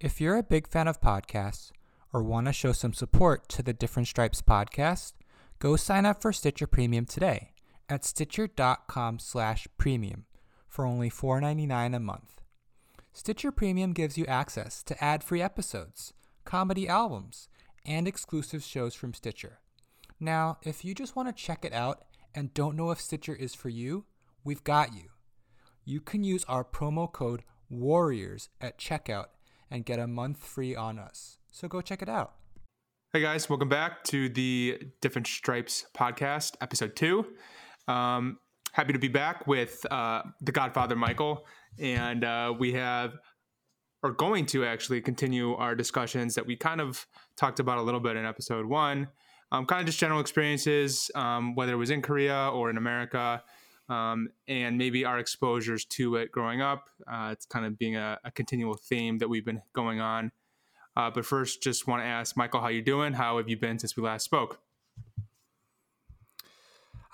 If you're a big fan of podcasts or want to show some support to the Different Stripes podcast, go sign up for Stitcher Premium today at stitcher.com slash premium for only $4.99 a month. Stitcher Premium gives you access to ad-free episodes, comedy albums, and exclusive shows from Stitcher. Now, if you just want to check it out and don't know if Stitcher is for you, we've got you. You can use our promo code WARRIORS at checkout and get a month free on us. So go check it out. Hey guys, welcome back to the Different Stripes podcast, episode two. Um, happy to be back with uh, the Godfather Michael, and uh, we have are going to actually continue our discussions that we kind of talked about a little bit in episode one. Um, kind of just general experiences, um, whether it was in Korea or in America, um, and maybe our exposures to it growing up. Uh, it's kind of being a, a, continual theme that we've been going on. Uh, but first, just want to ask Michael, how you doing? How have you been since we last spoke?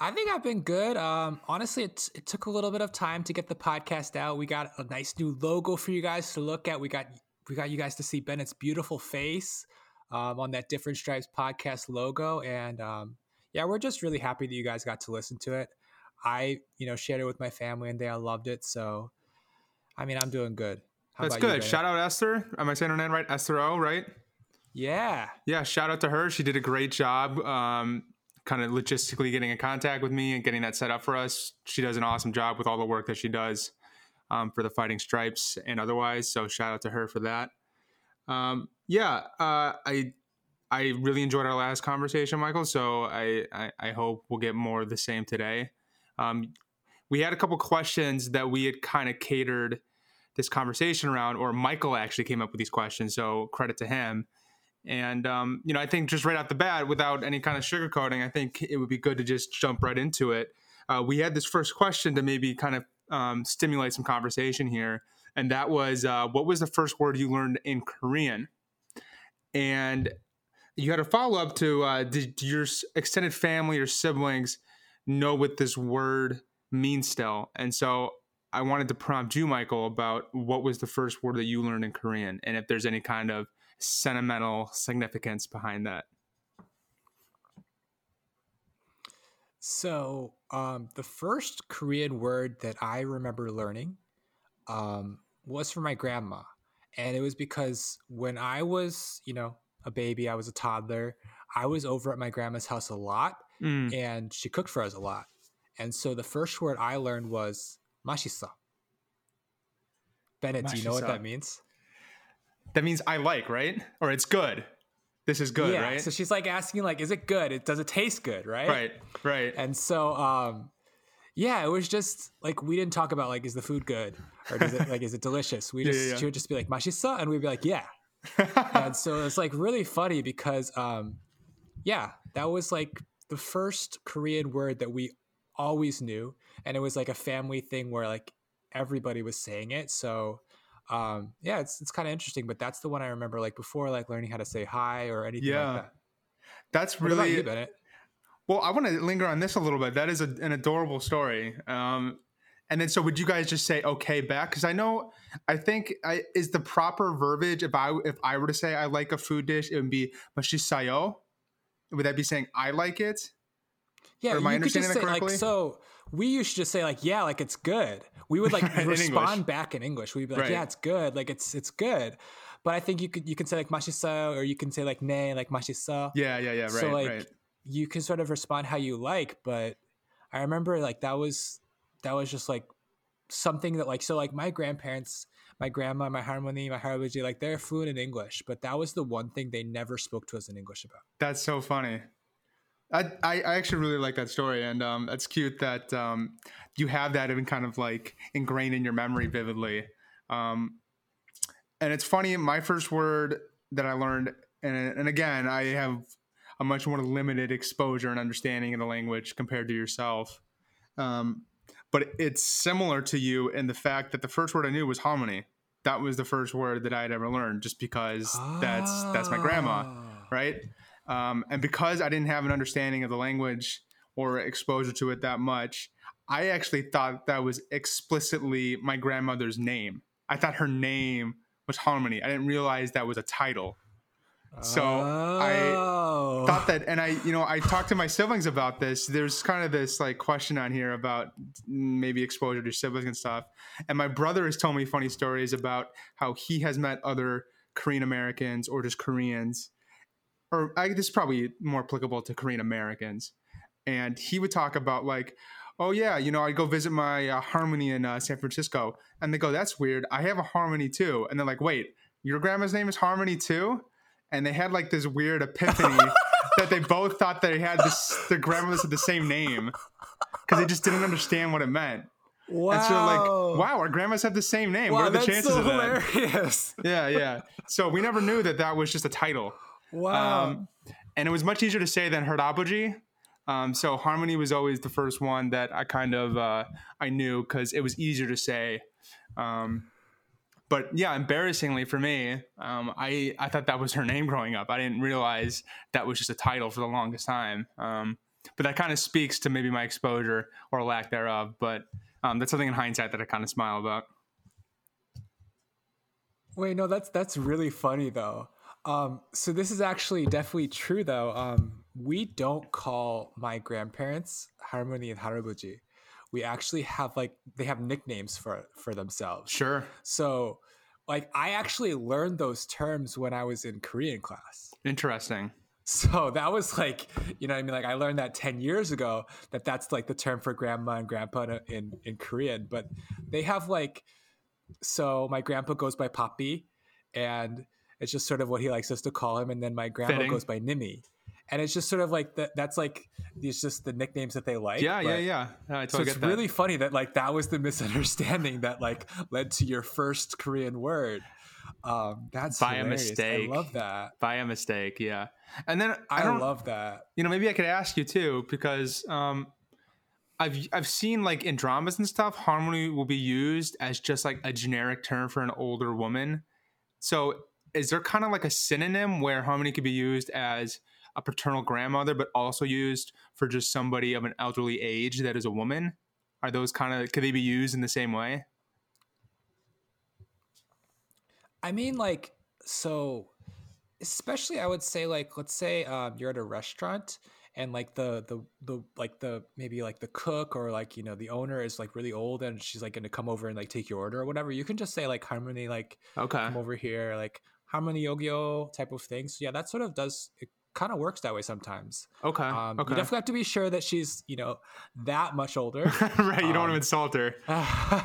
I think I've been good. Um, honestly, it, it took a little bit of time to get the podcast out. We got a nice new logo for you guys to look at. We got we got you guys to see Bennett's beautiful face um, on that Different Stripes podcast logo, and um, yeah, we're just really happy that you guys got to listen to it. I, you know, shared it with my family and they all loved it. So, I mean, I'm doing good. How That's good. You, shout out Esther. Am I saying her name right? Esther O, right? Yeah. Yeah. Shout out to her. She did a great job. Um, kind of logistically getting in contact with me and getting that set up for us. She does an awesome job with all the work that she does um, for the Fighting Stripes and otherwise. So shout out to her for that. Um, yeah, uh, I I really enjoyed our last conversation, Michael. So I, I, I hope we'll get more of the same today. Um, we had a couple questions that we had kind of catered this conversation around, or Michael actually came up with these questions. So credit to him. And um, you know, I think just right off the bat, without any kind of sugarcoating, I think it would be good to just jump right into it. Uh, we had this first question to maybe kind of um, stimulate some conversation here, and that was, uh, "What was the first word you learned in Korean?" And you had a follow up to, uh, "Did your extended family or siblings know what this word means still. And so I wanted to prompt you, Michael, about what was the first word that you learned in Korean and if there's any kind of sentimental significance behind that. So, um, the first Korean word that I remember learning um, was from my grandma. And it was because when I was, you know, a baby, I was a toddler, I was over at my grandma's house a lot mm. and she cooked for us a lot. And so the first word I learned was mashisa. Bennett, do you know what that means? That means I like, right? Or it's good. This is good, yeah, right? So she's like asking, like, is it good? It does it taste good, right? Right, right. And so, um, yeah, it was just like we didn't talk about like, is the food good or does it like, is it delicious? We just yeah, yeah. she would just be like mashisa, and we'd be like, yeah. and so it's like really funny because, um, yeah, that was like the first Korean word that we always knew, and it was like a family thing where like everybody was saying it. So um, yeah, it's it's kind of interesting. But that's the one I remember like before like learning how to say hi or anything yeah. like that. That's what really you, Well, I want to linger on this a little bit. That is a, an adorable story. Um, and then, so would you guys just say "okay" back? Because I know, I think I, is the proper verbiage. If I if I were to say I like a food dish, it would be "mashisayo." Would that be saying I like it? Yeah, or am I understanding that say, correctly? Like, so we used to just say like, yeah, like it's good. We would like respond in back in English. We'd be like, right. yeah, it's good. Like it's it's good. But I think you could you can say like mashisa or you can say like ne like mashisa. Yeah, yeah, yeah. Right. So like right. you can sort of respond how you like. But I remember like that was that was just like something that like so like my grandparents my grandma, my harmony, my harbaji, like they're fluent in English, but that was the one thing they never spoke to us in English about. That's so funny. I, I, actually really like that story, and um, that's cute that um, you have that even kind of like ingrained in your memory vividly. Um, and it's funny, my first word that I learned, and, and again, I have a much more limited exposure and understanding of the language compared to yourself. Um, but it's similar to you in the fact that the first word I knew was hominy. That was the first word that I had ever learned, just because that's that's my grandma, ah. right? Um, and because I didn't have an understanding of the language or exposure to it that much, I actually thought that was explicitly my grandmother's name. I thought her name was Harmony. I didn't realize that was a title. So oh. I thought that, and I, you know, I talked to my siblings about this. There's kind of this like question on here about maybe exposure to siblings and stuff. And my brother has told me funny stories about how he has met other Korean Americans or just Koreans, or I, this is probably more applicable to Korean Americans. And he would talk about like, oh yeah, you know, I go visit my uh, Harmony in uh, San Francisco, and they go, that's weird. I have a Harmony too, and they're like, wait, your grandma's name is Harmony too? And they had like this weird epiphany that they both thought they had this their grandmothers had the same name because they just didn't understand what it meant. Wow. And so like, wow, our grandmas have the same name. Wow, what are the chances so of that? hilarious. Yeah, yeah. So we never knew that that was just a title. Wow. Um, and it was much easier to say than Harabuji. Um, so Harmony was always the first one that I kind of uh, I knew because it was easier to say. Um, but yeah, embarrassingly for me, um, I I thought that was her name growing up. I didn't realize that was just a title for the longest time. Um, but that kind of speaks to maybe my exposure or lack thereof. But um, that's something in hindsight that I kind of smile about. Wait, no, that's that's really funny though. Um, so this is actually definitely true though. Um, we don't call my grandparents Harmony and Harabuji. We actually have like they have nicknames for for themselves. Sure. So, like I actually learned those terms when I was in Korean class. Interesting. So that was like, you know, what I mean, like I learned that ten years ago that that's like the term for grandma and grandpa in in Korean. But they have like, so my grandpa goes by Poppy and it's just sort of what he likes us to call him, and then my grandma Fitting. goes by Nimi, and it's just sort of like that. That's like these just the nicknames that they like. Yeah, yeah, but- yeah. I so totally it's get that. really funny that like that was the misunderstanding that like led to your first Korean word. Um, that's By a mistake. I love that. by a mistake. Yeah. And then I, I, don't love that. you know maybe i could ask you too because um i've i've seen like in dramas and stuff harmony will be used as just like a generic term for an older woman so is there kind of like a synonym where harmony could be used as a paternal grandmother but also used for just somebody of an elderly age that is a woman? Are those kind of could they be used in the same way? I mean, like, so especially I would say like let's say um, you're at a restaurant and like the the the like the maybe like the cook or like you know the owner is like really old and she's like gonna come over and like take your order or whatever you can just say like harmony like okay. come over here like harmony yogyo type of thing. So yeah that sort of does kind of works that way sometimes okay um, okay you definitely have to be sure that she's you know that much older right you don't want Um, to insult her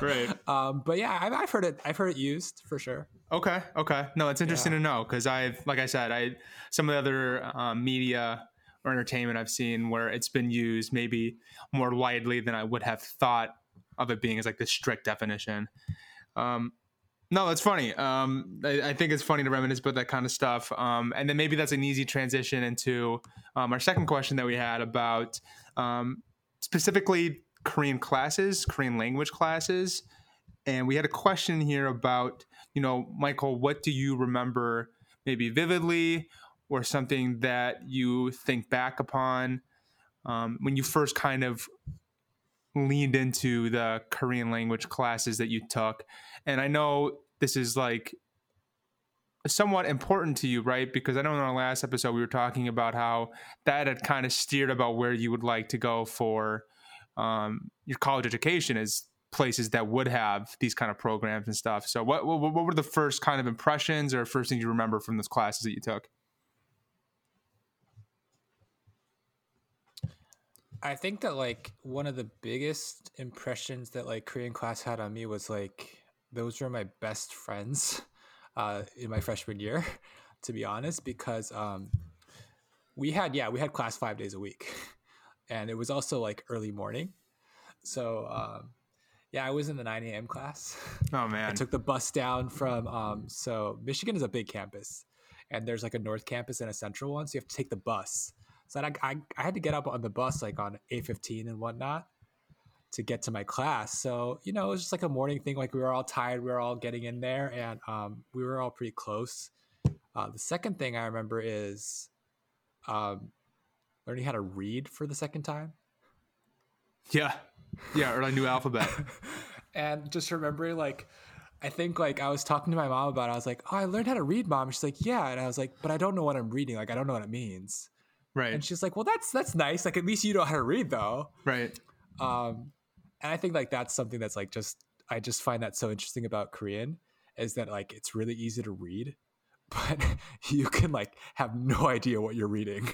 right um but yeah I've, I've heard it i've heard it used for sure Okay. Okay. No, it's interesting Yeah. to know because I've, like I said, I some of the other um, media or entertainment I've seen where it's been used maybe more widely than I would have thought of it being as like the strict definition. Um, no, that's funny. Um, I, I think it's funny to reminisce about that kind of stuff. Um, and then maybe that's an easy transition into um, our second question that we had about um, specifically Korean classes, Korean language classes. And we had a question here about, you know, Michael, what do you remember maybe vividly or something that you think back upon um, when you first kind of leaned into the Korean language classes that you took? And I know this is like somewhat important to you, right? Because I know in our last episode we were talking about how that had kind of steered about where you would like to go for um, your college education is places that would have these kind of programs and stuff. So what, what what were the first kind of impressions or first things you remember from those classes that you took? I think that like one of the biggest impressions that like Korean class had on me was like those were my best friends uh, in my freshman year, to be honest, because um, we had yeah we had class five days a week, and it was also like early morning, so um, yeah I was in the nine a.m. class. Oh man! I took the bus down from um, so Michigan is a big campus, and there's like a north campus and a central one, so you have to take the bus. So I, I, I had to get up on the bus like on eight fifteen and whatnot to get to my class. So you know it was just like a morning thing. Like we were all tired, we were all getting in there, and um, we were all pretty close. Uh, the second thing I remember is um, learning how to read for the second time. yeah, yeah, or like new alphabet. and just remembering like I think like I was talking to my mom about it. I was like, "Oh, I learned how to read, mom." she's like, "Yeah," and I was like, "But I don't know what I'm reading. Like, I don't know what it means." Right. And she's like, "Well, that's that's nice. Like, at least you know how to read, though." Right. Um, and I think like that's something that's like just I just find that so interesting about Korean is that like it's really easy to read, but you can like have no idea what you're reading.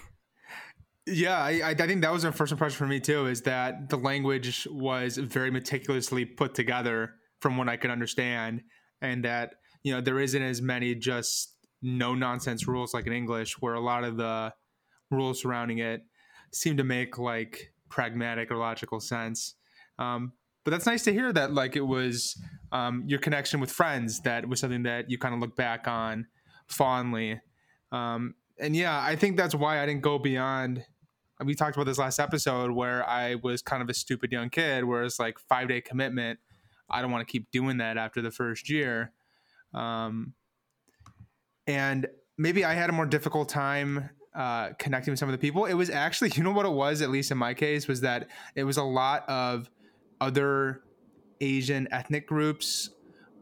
Yeah, I, I think that was a first impression for me too. Is that the language was very meticulously put together from what I could understand, and that you know there isn't as many just no nonsense rules like in English, where a lot of the rules surrounding it seem to make like pragmatic or logical sense. Um, but that's nice to hear that like it was um, your connection with friends that was something that you kind of look back on fondly. Um, and yeah, I think that's why I didn't go beyond. We talked about this last episode where I was kind of a stupid young kid, where it's like five day commitment. I don't want to keep doing that after the first year. Um, and maybe I had a more difficult time uh, connecting with some of the people. It was actually, you know what it was, at least in my case, was that it was a lot of other Asian ethnic groups,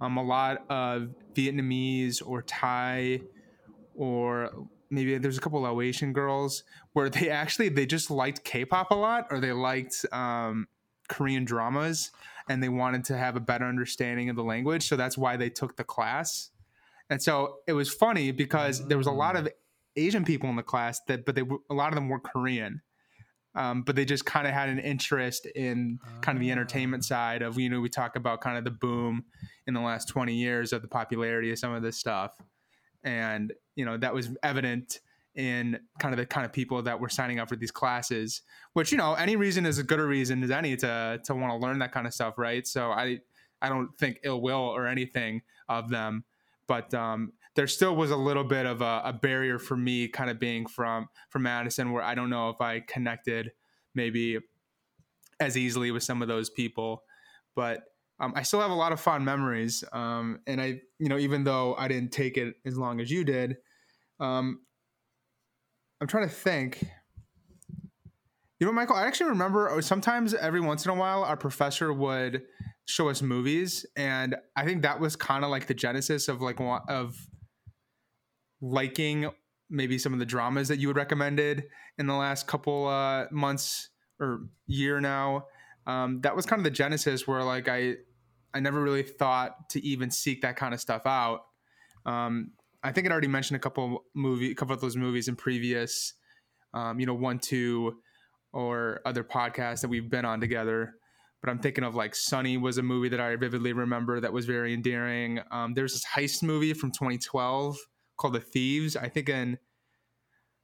um, a lot of Vietnamese or Thai, or maybe there's a couple of Laotian girls where they actually they just liked K-pop a lot, or they liked um, Korean dramas, and they wanted to have a better understanding of the language. So that's why they took the class. And so it was funny because there was a lot of Asian people in the class that, but they a lot of them were Korean um, but they just kind of had an interest in kind of the entertainment ah. side of you know we talk about kind of the boom in the last 20 years of the popularity of some of this stuff. And you know that was evident in kind of the kind of people that were signing up for these classes which you know any reason is as good a reason as any to to want to learn that kind of stuff right? So i i don't think ill will or anything of them. But um there still was a little bit of a, a, barrier for me kind of being from from Madison where I don't know if I connected maybe as easily with some of those people but um, I still have a lot of fond memories um, and I you know even though I didn't take it as long as you did um, I'm trying to think. You know Michael I actually remember uh, sometimes every once in a while our professor would show us movies and I think that was kind of like the genesis of like of liking maybe some of the dramas that you had recommended in the last couple uh, months or year now. Um, that was kind of the genesis where like I I never really thought to even seek that kind of stuff out. Um, I think I already mentioned a couple movie, a couple of those movies in previous, um, you know, one, two, or other podcasts that we've been on together. But I'm thinking of like Sunny was a movie that I vividly remember that was very endearing. Um, there's this heist movie from 2012 called The Thieves. I think in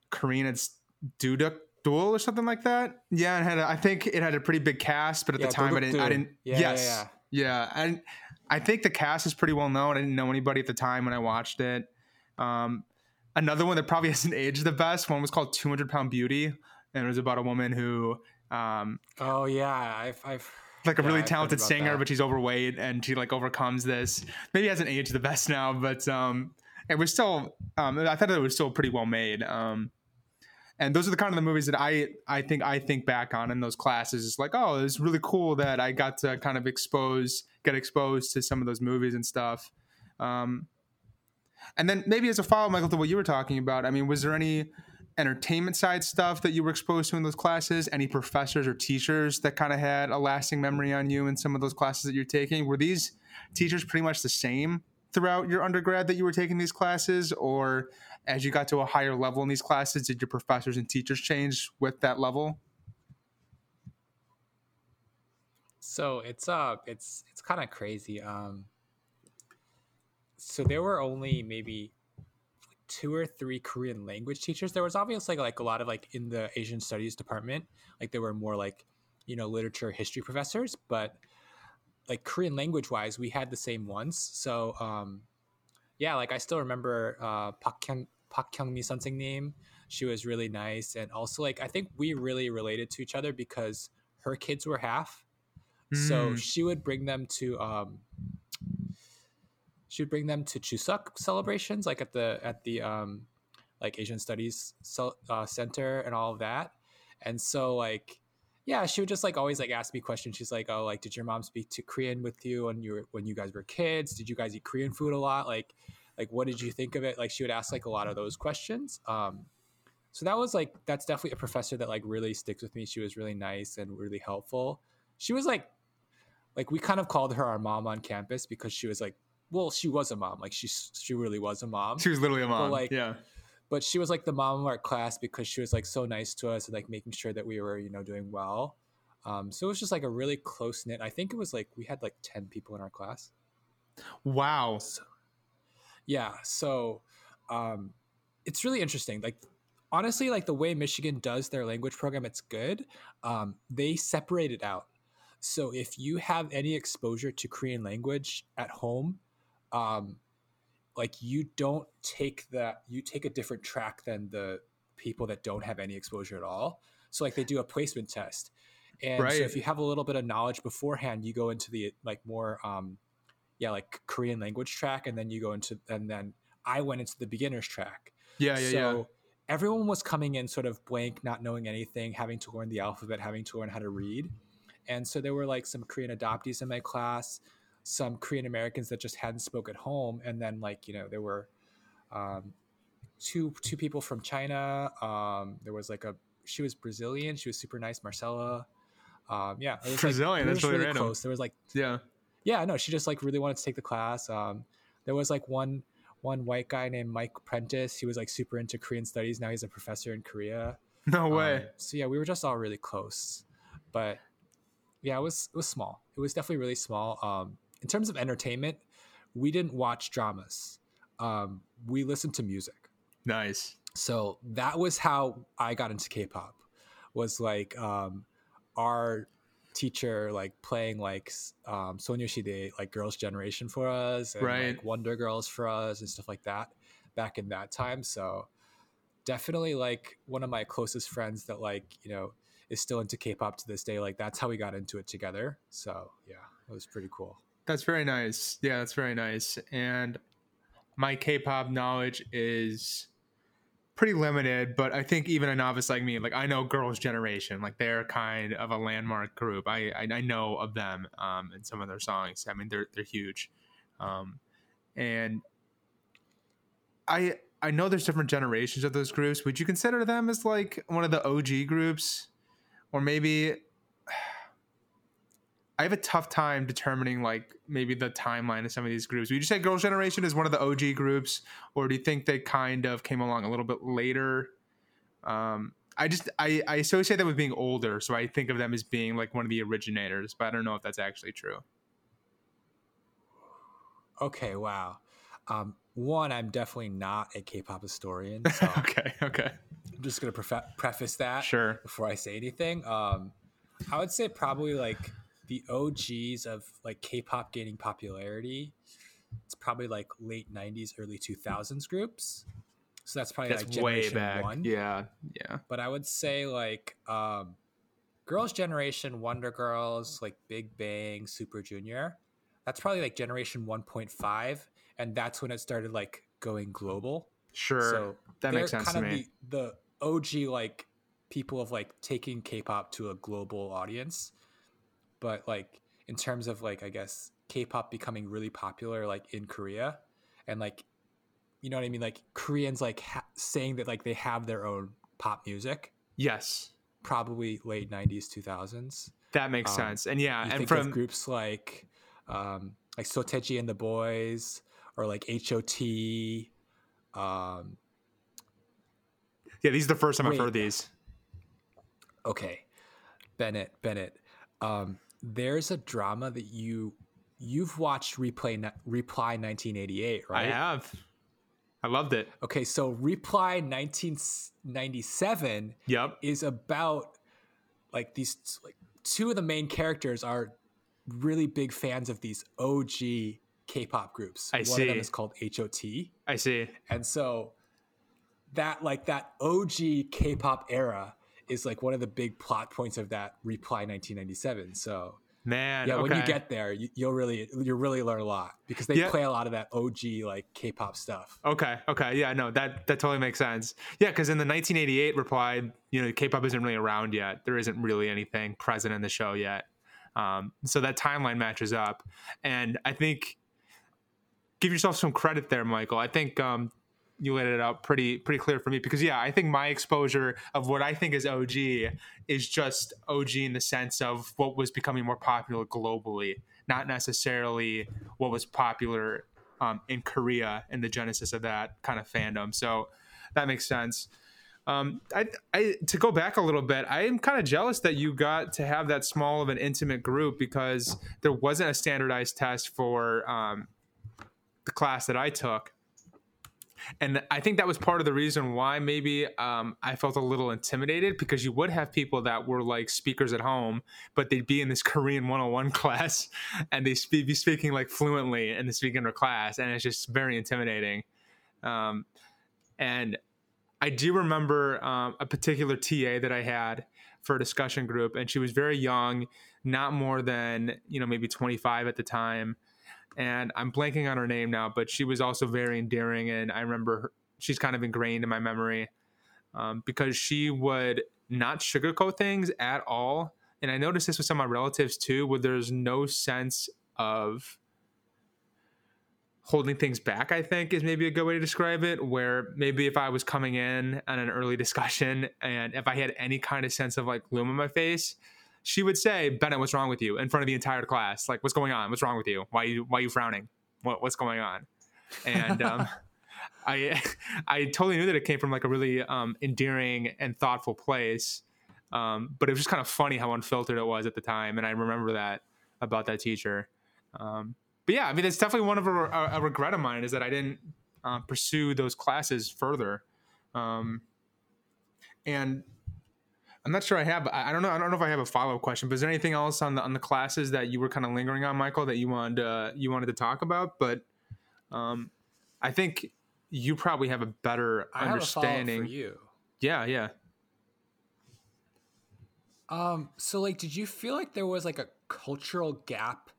Korean it's Duduk Duel or something like that. Yeah, it had a, I think it had a pretty big cast, but at yeah, the time I didn't. I didn't. Yeah, yes, yeah, yeah, yeah, and I think the cast is pretty well known. I didn't know anybody at the time when I watched it. Um, another one that probably hasn't aged the best. One was called 200 Pound Beauty, and it was about a woman who. Um, oh yeah, I've, I've like a yeah, really talented singer, that. but she's overweight and she like overcomes this. Maybe hasn't aged the best now, but um, it was still um, I thought it was still pretty well made. Um, and those are the kind of the movies that I I think I think back on in those classes. It's like, oh, it's really cool that I got to kind of expose, get exposed to some of those movies and stuff. Um, and then maybe as a follow, Michael, to what you were talking about, I mean, was there any entertainment side stuff that you were exposed to in those classes? Any professors or teachers that kind of had a lasting memory on you in some of those classes that you're taking? Were these teachers pretty much the same throughout your undergrad that you were taking these classes? Or as you got to a higher level in these classes did your professors and teachers change with that level? So it's uh it's it's kind of crazy um so there were only maybe two or three korean language teachers. There was obviously like, like a lot of like in the asian studies department like there were more like you know literature history professors but like Korean language wise, we had the same ones. So um, yeah, like I still remember uh, Park Kyung Park Kyung Mi name. She was really nice, and also like I think we really related to each other because her kids were half. Mm. So hmm. she would bring them to um, she would bring them to Chuseok celebrations, like at the at the um, like Asian Studies uh, Center and all of that. And so like yeah, she would just like always like ask me questions. She's like, "Oh, like, did your mom speak to Korean with you when you were when you guys were kids? Did you guys eat Korean food a lot? Like, like what did you think of it?" Like, she would ask like a lot of those questions. Um, so that was like that's definitely a professor that like really sticks with me. She was really nice and really helpful. She was like, like we kind of called her our mom on campus because she was like, well, she was a mom. Like she she really was a mom. She was literally a mom. But, like, yeah. But she was like the mom of our class because she was like so nice to us and like making sure that we were you know doing well. Um, so it was just like a really close knit i think it was like we had like 10 people in our class. Wow. so, yeah so um, it's really interesting like honestly like the way michigan does their language program it's good. Um, they separate it out. So if you have any exposure to korean language at home um, like you don't take that you take a different track than the people that don't have any exposure at all. So like they do a placement test. And Right. so if you have a little bit of knowledge beforehand you go into the like more um yeah like korean language track and then you go into and then i went into the beginners track. Yeah, yeah, so yeah. everyone was coming in sort of blank not knowing anything having to learn the alphabet having to learn how to read. And so there were like some korean adoptees in my class some korean americans that just hadn't spoke at home and then like you know there were um, two two people from china um, there was like a she was brazilian she was super nice marcella um, yeah it was, like, Brazilian, it that's was really random. close there was like Yeah. yeah no she just like really wanted to take the class um there was like one one white guy named mike prentice he was like super into korean studies now he's a professor in korea No way. Um, so yeah we were just all really close but yeah it was it was small it was definitely really small um in terms of entertainment we didn't watch dramas um we listened to music nice. so that was how I got into K-pop. Was like um, our teacher like playing like um, Sonyeo Sidae, like Girls' Generation for us, and Right. like Wonder Girls for us, and stuff like that. Back in that time, so definitely like one of my closest friends that like you know is still into K-pop to this day. Like that's how we got into it together. So yeah, it was pretty cool. That's very nice. Yeah, that's very nice. And my K-pop knowledge is pretty limited, but I think even a novice like me, like I know Girls' Generation, like they're kind of a landmark group. I I, I know of them um, and some of their songs. I mean, they're they're huge, um, and I I know there's different generations of those groups. Would you consider them as like one of the OG groups, or maybe? I have a tough time determining like maybe the timeline of some of these groups. Would you say Girls' Generation is one of the OG groups, or do you think they kind of came along a little bit later? Um, I just I, I associate them with being older, so I think of them as being like one of the originators, but I don't know if that's actually true. Okay, wow. Um, one, I'm definitely not a K-pop historian, so okay, okay, I'm just gonna preface that sure. before I say anything. Um, I would say probably like the OGs of like K-pop gaining popularity. It's probably like late '90s, early 2000s groups. So that's probably That's like way generation back. one. Yeah, yeah. But I would say like um, Girls' Generation, Wonder Girls, like Big Bang, Super Junior. That's probably like generation 1.5, and that's when it started like going global. Sure. So that makes sense kind to of me. The, the OG like people of like taking K-pop to a global audience, but like in terms of like I guess K-pop becoming really popular like in Korea, and like you know what I mean, like Koreans like ha- saying that like they have their own pop music, yes, probably late '90s, 2000s. that makes Um, sense. And yeah, and from groups like um, like Seo Taiji and the Boys, or like HOT. Um, yeah, these are the first time I've heard these. okay bennett bennett um there's a drama that you you've watched replay reply 1988 right I have. I loved it. okay so reply 1997 Yep. is about like these like two of the main characters are really big fans of these og k-pop groups I one of them is called hot I see. And so that like that OG K-pop era is like one of the big plot points of that Reply 1997. So Man, yeah, when you get there, you, you'll really you'll really learn a lot because they Yeah. play a lot of that OG like K-pop stuff. Okay. Okay. Yeah. No. That that totally makes sense. Yeah. Because in the 1988 reply, you know, K-pop isn't really around yet. There isn't really anything present in the show yet. Um, so that timeline matches up, and I think give yourself some credit there, Michael. I think um, you laid it out pretty pretty clear for me because yeah, I think my exposure of what I think is OG is just OG in the sense of what was becoming more popular globally, not necessarily what was popular um, in Korea and the genesis of that kind of fandom. So that makes sense. Um, I, I to go back a little bit, I am kind of jealous that you got to have that small of an intimate group because there wasn't a standardized test for um, the class that I took. And I think that was part of the reason why maybe um, I felt a little intimidated because you would have people that were like speakers at home, but they'd be in this Korean 101 class and they'd be speaking like fluently in the beginner class. And it's just very intimidating. Um, and I do remember um, a particular TA that I had for a discussion group, and she was very young, not more than, you know, maybe 25 at the time and I'm blanking on her name now, but she was also very endearing, and I remember her, she's kind of ingrained in my memory um, because she would not sugarcoat things at all. And I noticed this with some of my relatives too, where there's no sense of holding things back. I think is maybe a good way to describe it. Where maybe if I was coming in on an early discussion, and if I had any kind of sense of like gloom on my face, she would say, "Bennett, what's wrong with you?" in front of the entire class. Like, "What's going on? What's wrong with you? Why you why are you frowning? What what's going on?" And um, I I totally knew that it came from like a really um, endearing and thoughtful place. Um, but it was just kind of funny how unfiltered it was at the time, and I remember that about that teacher. Um, but yeah, I mean, it's definitely one of a, a, a regret of mine is that I didn't uh, pursue those classes further. Um, and I'm not sure I have. I I don't know. I don't know if I have a follow up question. But is there anything else on the on the classes that you were kind of lingering on, Michael, that you wanted to, you wanted to talk about? But um, I think you probably have a better I have a understanding. for you. Yeah, yeah. Um, so like, did you feel like there was like a cultural gap,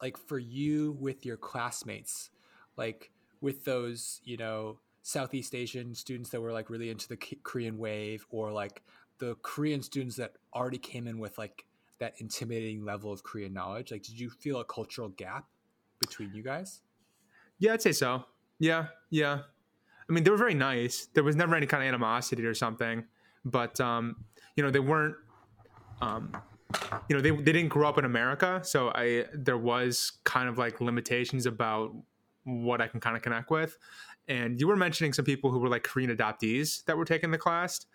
like for you with your classmates, like with those, you know, Southeast Asian students that were like really into the K- Korean wave, or like the Korean students that already came in with like that intimidating level of Korean knowledge? Like, did you feel a cultural gap between you guys? Yeah, I'd say so. Yeah, yeah. I mean, they were very nice. There was never any kind of animosity or something, but um, you know, they weren't. Um, you know, they they didn't grow up in America, so I there was kind of like limitations about what I can kind of connect with. And you were mentioning some people who were like Korean adoptees that were taking the class.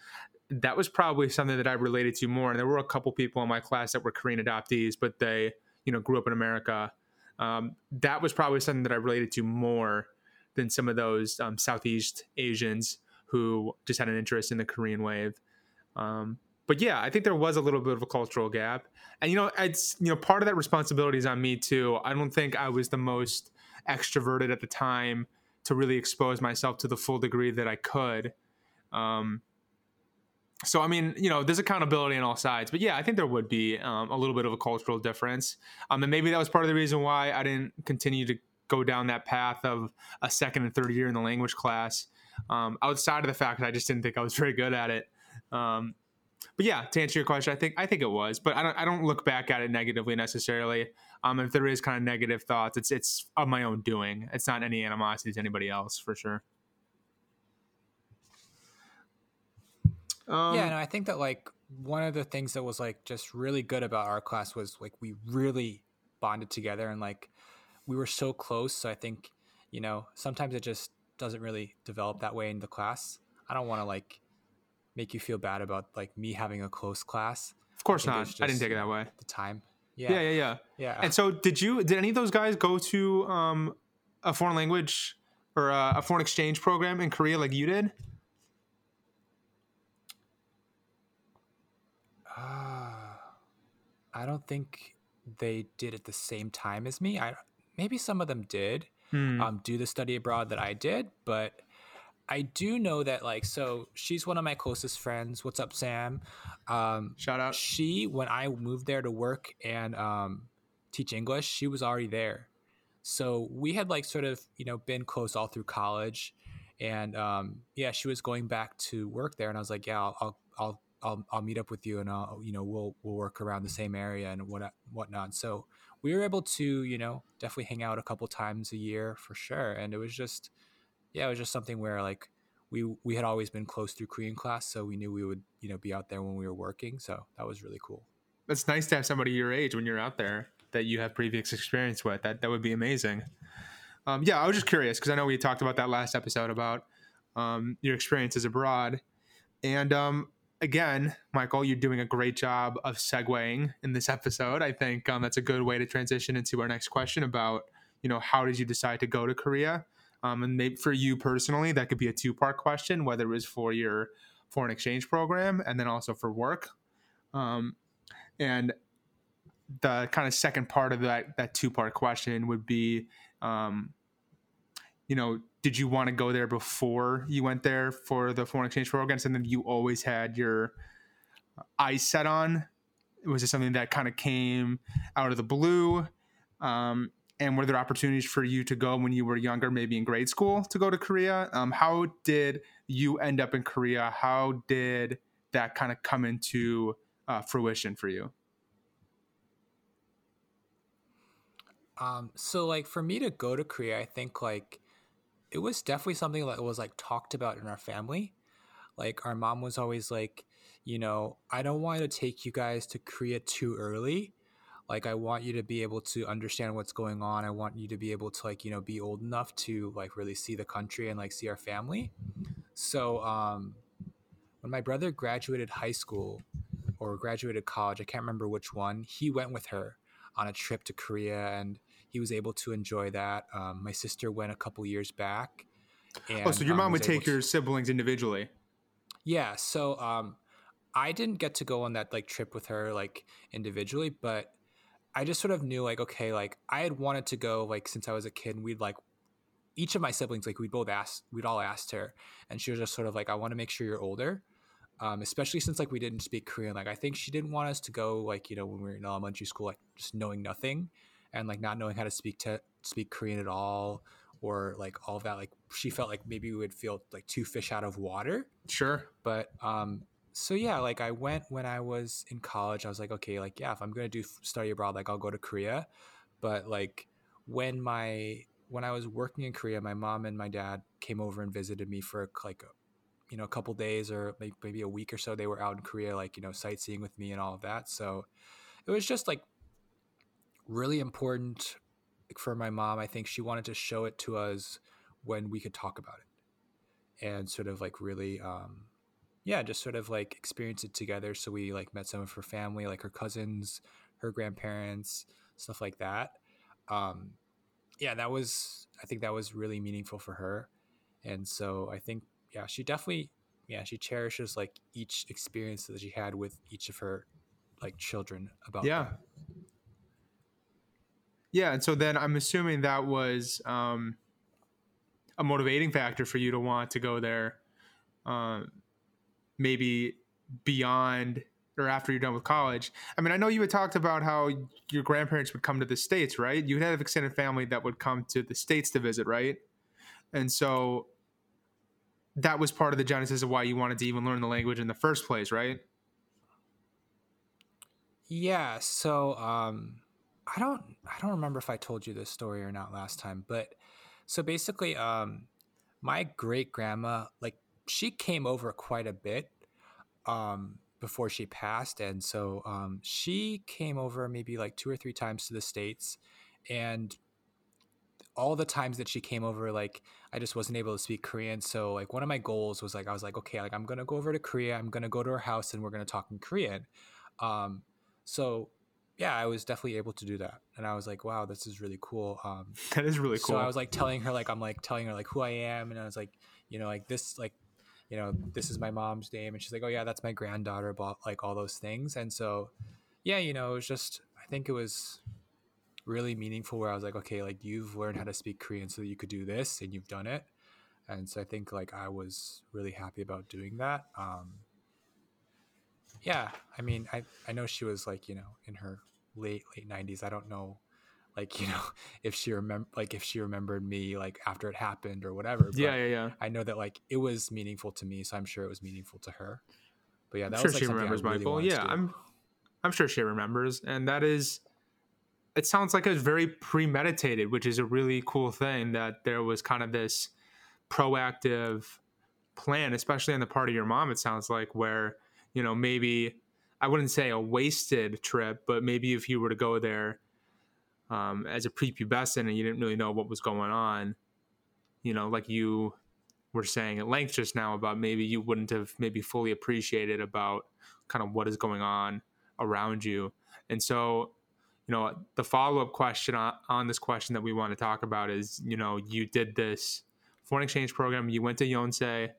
That was probably something that I related to more. And there were a couple people in my class that were Korean adoptees, but they, you know, grew up in America. Um, that was probably something that I related to more than some of those um, Southeast Asians who just had an interest in the Korean wave. Um, but yeah, I think there was a little bit of a cultural gap, and you know, it's you know, part of that responsibility is on me too. I don't think I was the most extroverted at the time to really expose myself to the full degree that I could. Um, so I mean, you know, there's accountability on all sides, but yeah, I think there would be um, a little bit of a cultural difference, um, and maybe that was part of the reason why I didn't continue to go down that path of a second and third year in the language class. Um, outside of the fact that I just didn't think I was very good at it. Um, but yeah, to answer your question, I think I think it was, but I don't I don't look back at it negatively necessarily. Um, if there is kind of negative thoughts, it's it's of my own doing. It's not any animosity to anybody else for sure. Um, yeah, and I think that like one of the things that was like just really good about our class was like we really bonded together and like we were so close. So I think you know sometimes it just doesn't really develop that way in the class. I don't want to like make you feel bad about like me having a close class. of course think not. I didn't take it that way. The time. Yeah, Yeah. yeah, yeah. Yeah. And so, did you? Did any of those guys go to um, a foreign language or a, a foreign exchange program in Korea like you did? I don't think they did at the same time as me. I maybe some of them did Hmm. um, do the study abroad that I did, but I do know that like so she's one of my closest friends. What's up, Sam? Um, Shout out. She when I moved there to work and um, teach English, she was already there. So we had like sort of you know been close all through college, and um, yeah, she was going back to work there, and I was like, yeah, I'll I'll I'll I'll, I'll meet up with you, and I'll you know we'll we'll work around the same area and what whatnot. So we were able to you know definitely hang out a couple times a year for sure, and it was just yeah, it was just something where like we we had always been close through Korean class, so we knew we would you know be out there when we were working. So that was really cool. It's nice to have somebody your age when you're out there that you have previous experience with. That that would be amazing. Um, yeah, I was just curious because I know we talked about that last episode about um, your experiences abroad, and um, again, Michael, you're doing a great job of segueing in this episode. I think um, that's a good way to transition into our next question about you know how did you decide to go to Korea, um, and maybe for you personally, that could be a two part question, whether it was for your foreign exchange program and then also for work. Um, and the kind of second part of that that two part question would be, um, you know, did you want to go there before you went there for the foreign exchange programs, and then you always had your eyes set on? Was it something that kind of came out of the blue? Um, and were there opportunities for you to go when you were younger, maybe in grade school, to go to Korea? Um, how did you end up in Korea? How did that kind of come into uh, fruition for you? Um, so like for me to go to Korea, I think like it was definitely something that was like talked about in our family. Like our mom was always like, you know, I don't want to take you guys to Korea too early. Like I want you to be able to understand what's going on. I want you to be able to like, you know, be old enough to like really see the country and like see our family. So um when my brother graduated high school or graduated college, I can't remember which one, he went with her on a trip to Korea and he was able to enjoy that. Um, my sister went a couple years back. And, oh, so your mom um, would take to... your siblings individually? Yeah. So um, I didn't get to go on that like trip with her like individually, but I just sort of knew like okay, like I had wanted to go like since I was a kid. And we'd like each of my siblings like we'd both asked we'd all asked her, and she was just sort of like I want to make sure you're older. Um, especially since like we didn't speak Korean. Like I think she didn't want us to go like you know when we were in elementary school like just knowing nothing and like not knowing how to speak to speak Korean at all or like all that like she felt like maybe we would feel like two fish out of water. Sure. But um so yeah like i went when i was in college i was like okay like yeah if i'm gonna do study abroad like i'll go to korea. But like when my when i was working in korea my mom and my dad came over and visited me for like a, you know a couple days or maybe a week or so they were out in korea like you know sightseeing with me and all of that. So it was just like really important for my mom. I think she wanted to show it to us when we could talk about it and sort of like really, um, yeah, just sort of like experience it together. So we like met some of her family, like her cousins, her grandparents, stuff like that. Um, yeah, that was, I think that was really meaningful for her. And so I think, yeah, she definitely, yeah, she cherishes like each experience that she had with each of her like children about yeah that. Yeah, and so then I'm assuming that was um, a motivating factor for you to want to go there, um, maybe beyond or after you're done with college. I mean, I know you had talked about how your grandparents would come to the states, right? You would have extended family that would come to the states to visit, right? And so that was part of the genesis of why you wanted to even learn the language in the first place, right? Yeah. So, um, I don't I don't remember if I told you this story or not last time, but so basically, um, my great grandma like she came over quite a bit um, before she passed, and so um, she came over maybe like two or three times to the states, and all the times that she came over like i just wasn't able to speak korean so like one of my goals was like i was like okay like i'm gonna go over to korea i'm gonna go to her house and we're gonna talk in korean. Um, so yeah, I was definitely able to do that. And I was like, wow, this is really cool. Um, that is really cool. So I was like telling her, like, I'm like telling her like who I am. And I was like, you know, like this, like, you know, this is my mom's name. And she's like, oh yeah, that's my granddaughter, but like all those things. And so, yeah, you know, it was just, I think it was really meaningful where I was like, okay, like you've learned how to speak Korean so that you could do this and you've done it. and so I think like I was really happy about doing that. Um, yeah, I mean, I I know she was like you know in her late late nineties. I don't know, like you know if she remember like if she remembered me like after it happened or whatever. But Yeah, yeah, yeah. I know that like it was meaningful to me, so I'm sure it was meaningful to her. But yeah, that I'm sure was like she remembers really Michael. Yeah. I'm I'm sure she remembers, and that is. It sounds like it was very premeditated, which is a really cool thing. That there was kind of this proactive plan, especially on the part of your mom. It sounds like where you know maybe I wouldn't say a wasted trip, but maybe if you were to go there um, as a prepubescent and you didn't really know what was going on, you know, like you were saying at length just now about maybe you wouldn't have maybe fully appreciated about kind of what is going on around you. And so, you know, the follow up question on, on this question that we want to talk about is, you know, you did this foreign exchange program, you went to Yonsei.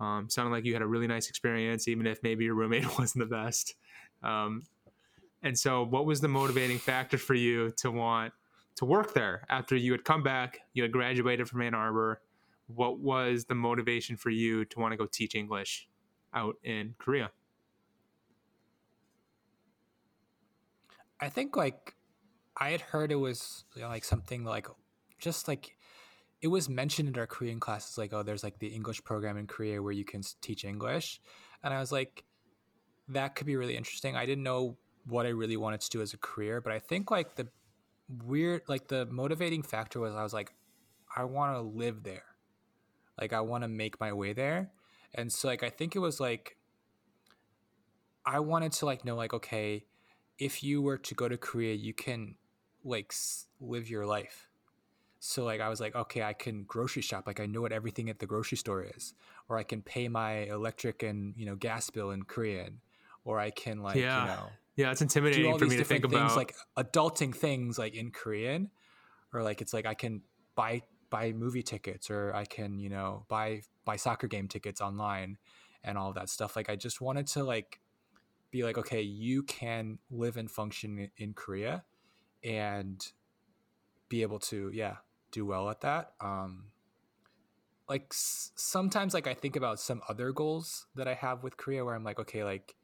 Um, sounded like you had a really nice experience, even if maybe your roommate wasn't the best. Um, and so, what was the motivating factor for you to want to work there after you had come back? You had graduated from Ann Arbor. What was the motivation for you to want to go teach English out in Korea? I think like I had heard it was you know, like something like just like it was mentioned in our Korean classes like oh there's like the English program in Korea where you can teach English and I was like that could be really interesting. I didn't know what I really wanted to do as a career, but I think like the weird like the motivating factor was I was like I want to live there. Like I want to make my way there. And so like I think it was like I wanted to like know like okay, if you were to go to Korea, you can like live your life. So like I was like, okay, I can grocery shop. Like I know what everything at the grocery store is, or I can pay my electric and you know gas bill in Korean, or I can like Yeah. you know Yeah, it's intimidating for me to think different things about. like adulting things like in Korean, or like it's like I can buy buy movie tickets, or I can you know buy buy soccer game tickets online, and all that stuff. Like I just wanted to like be like, okay, you can live and function in, in Korea, and be able to yeah do well at that. Um, like s- sometimes like I think about some other goals that I have with Korea where I'm like, okay, like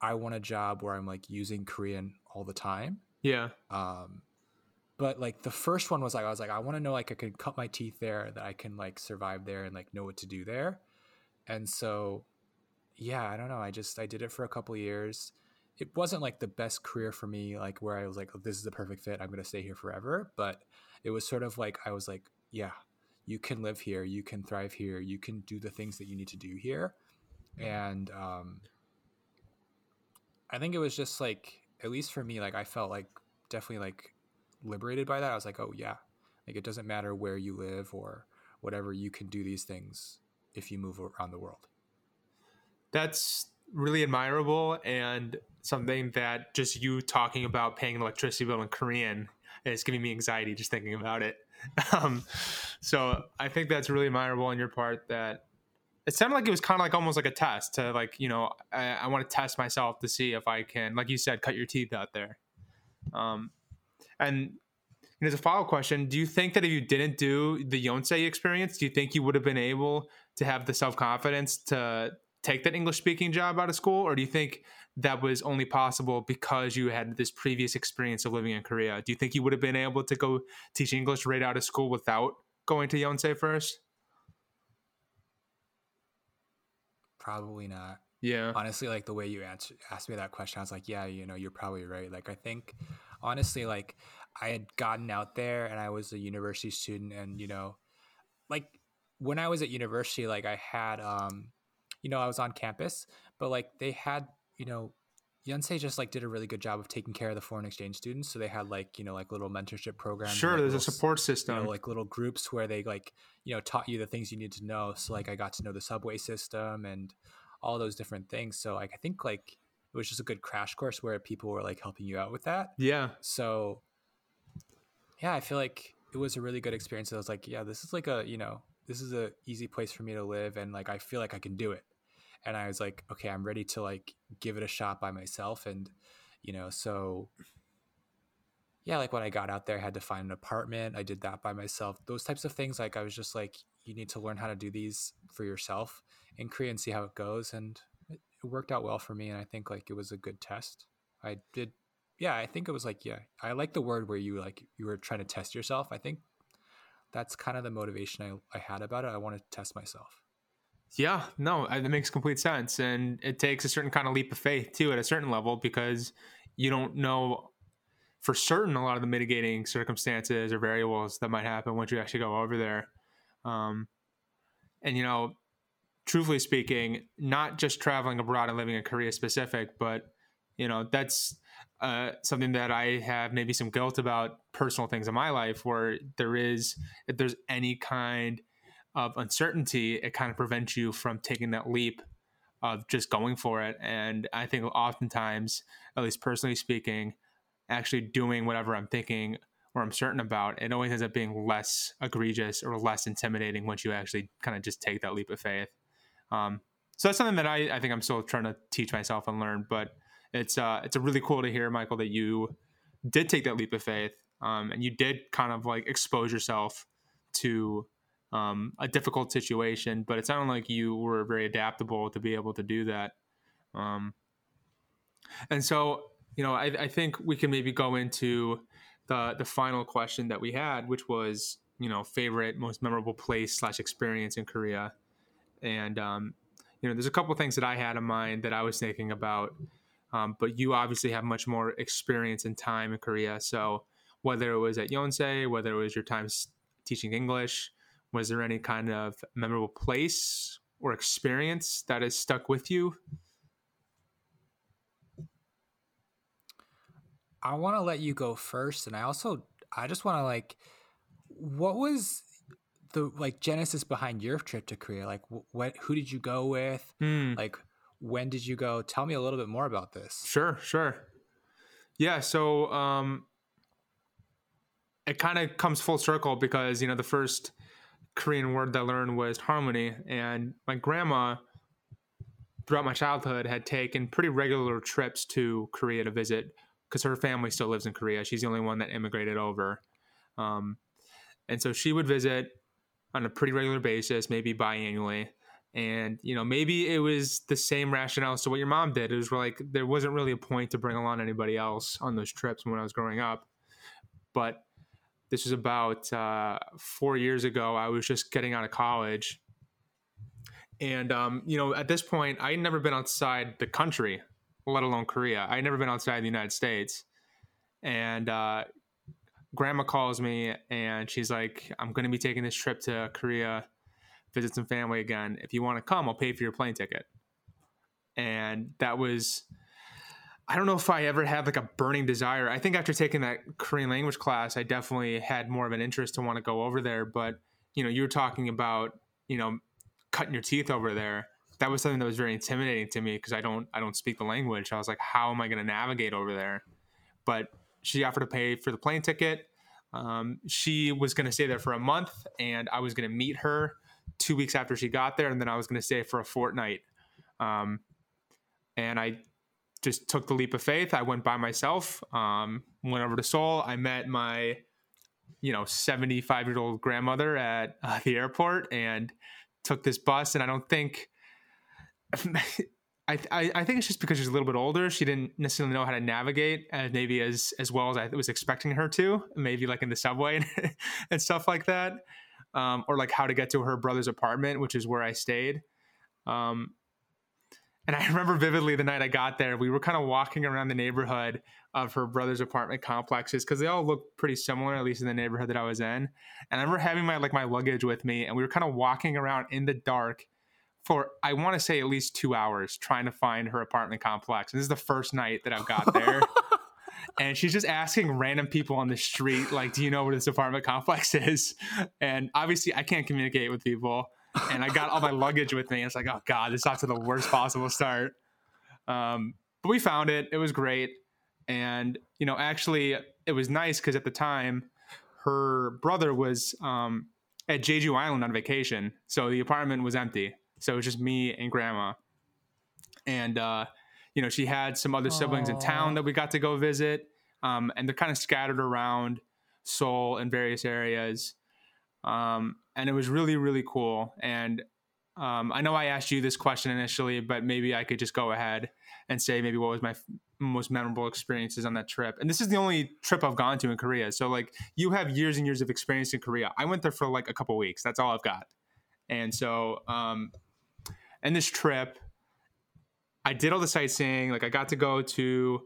I want a job where I'm like using Korean all the time. yeah, Um, but like the first one was like I was like I want to know like I can cut my teeth there, that I can like survive there and like know what to do there. And so, yeah, I don't know. I just I did it for a couple years. It wasn't like the best career for me, like where I was like, oh, this is the perfect fit. I'm gonna stay here forever. But it was sort of like I was like, yeah, you can live here, you can thrive here, you can do the things that you need to do here. And um, I think it was just like, at least for me, like I felt like definitely like liberated by that. I was like, oh yeah, like it doesn't matter where you live or whatever, you can do these things if you move around the world. that's really admirable and something that just you talking about paying an electricity bill in Korean is giving me anxiety just thinking about it. Um, so I think that's really admirable on your part that it sounded like it was kind of like almost like a test to like, you know, I, I want to test myself to see if I can, like you said, cut your teeth out there. Um, and and as a follow up question, do you think that if you didn't do the Yonsei experience, do you think you would have been able to have the self confidence to take that English speaking job out of school? Or do you think that was only possible because you had this previous experience of living in Korea? Do you think you would have been able to go teach English right out of school without going to Yonsei first? Probably not. Yeah. honestly like the way you answer, asked me that question i was like yeah you know you're probably right like i think honestly like i had gotten out there and i was a university student and you know like when i was at university like i had um you know i was on campus but like they had you know Yonsei just like did a really good job of taking care of the foreign exchange students so they had like you know like little mentorship programs Sure, like, there's a little s- support you system. know, like little groups where they like you know taught you the things you need to know so like i got to know the subway system and all those different things so like i think like it was just a good crash course where people were like helping you out with that yeah. so yeah i feel like it was a really good experience i was like yeah this is like a you know this is a easy place for me to live and like i feel like i can do it and i was like okay i'm ready to like give it a shot by myself and you know so yeah like when i got out there i had to find an apartment i did that by myself those types of things like i was just like you need to learn how to do these for yourself in Korea and see how it goes. And it, worked out well for me. And I think like it was a good test. I did. Yeah, I think it was like, yeah, I like the word where you like, you were trying to test yourself. I think that's kind of the motivation I, I had about it. I want to test myself. Yeah, no, that makes complete sense. And it takes a certain kind of leap of faith too at a certain level because you don't know for certain a lot of the mitigating circumstances or variables that might happen once you actually go over there. Um, and, you know, truthfully speaking, not just traveling abroad and living in Korea specific, but, you know, that's uh, something that I have maybe some guilt about personal things in my life where there is, if there's any kind of uncertainty, it kind of prevents you from taking that leap of just going for it. And I think oftentimes, at least personally speaking, actually doing whatever I'm thinking or I'm certain about, it always ends up being less egregious or less intimidating once you actually kind of just take that leap of faith. Um, so that's something that I, I think I'm still trying to teach myself and learn. But it's uh, it's a really cool to hear, Michael, that you did take that leap of faith um, and you did kind of like expose yourself to um, a difficult situation, but it sounded like you were very adaptable to be able to do that. Um, and so, you know, I, I, think we can maybe go into the the final question that we had, which was, you know, favorite, most memorable place slash experience in Korea. And um, you know, there's a couple things that I had in mind that I was thinking about, um, but you obviously have much more experience and time in Korea. So whether it was at Yonsei, whether it was your time teaching English, was there any kind of memorable place or experience that has stuck with you? I want to let you go first, and I also I just want to like, what was the like genesis behind your trip to Korea? Like, what who did you go with? Mm. Like, when did you go? Tell me a little bit more about this. Sure, sure. Yeah, so um, it kind of comes full circle because you know the first Korean word that I learned was halmoni. And my grandma, throughout my childhood, had taken pretty regular trips to Korea to visit because her family still lives in Korea. She's the only one that immigrated over. Um, and so she would visit on a pretty regular basis, maybe biannually. And, you know, maybe it was the same rationale as to what your mom did. It was like there wasn't really a point to bring along anybody else on those trips when I was growing up. But this was about uh, four years ago. I was just getting out of college. And, um, you know, at this point, I had never been outside the country, let alone Korea. I had never been outside the United States. And uh, grandma calls me and she's like, I'm going to be taking this trip to Korea, visit some family again. If you want to come, I'll pay for your plane ticket. And that was I don't know if I ever had like a burning desire. I think after taking that Korean language class, I definitely had more of an interest to want to go over there. But you know, you were talking about you know cutting your teeth over there. That was something that was very intimidating to me because I don't I don't speak the language. I was like, how am I going to navigate over there? But she offered to pay for the plane ticket. Um, she was going to stay there for a month, and I was going to meet her two weeks after she got there, and then I was going to stay for a fortnight. Um, and I just took the leap of faith. I went by myself, um, went over to Seoul. I met my, you know, 75 year old grandmother at uh, the airport and took this bus. And I don't think, I, I, I, think it's just because she's a little bit older. She didn't necessarily know how to navigate as maybe as, as well as I was expecting her to, maybe like in the subway and stuff like that. Um, or like how to get to her brother's apartment, which is where I stayed. Um, and I remember vividly the night I got there, we were kind of walking around the neighborhood of her brother's apartment complexes because they all look pretty similar, at least in the neighborhood that I was in. And I remember having my like my luggage with me, and we were kind of walking around in the dark for I want to say at least two hours trying to find her apartment complex. And this is the first night that I've got there. and she's just asking random people on the street, like, "Do you know where this apartment complex is?" And obviously, I can't communicate with people and I got all my luggage with me. It's like, oh god, this off to the worst possible start. Um, but we found it. It was great, and you know, actually, it was nice because at the time, her brother was um, at Jeju Island on vacation, so the apartment was empty. So it was just me and grandma, and uh, you know, she had some other siblings Aww. in town that we got to go visit, um, and they're kind of scattered around Seoul and various areas. Um, and it was really really cool. And um, I know I asked you this question initially, but maybe I could just go ahead and say maybe what was my f- most memorable experiences on that trip. And this is the only trip I've gone to in Korea. So like you have years and years of experience in Korea. I went there for like a couple weeks. That's all I've got. And so, um, and this trip, I did all the sightseeing. Like I got to go to,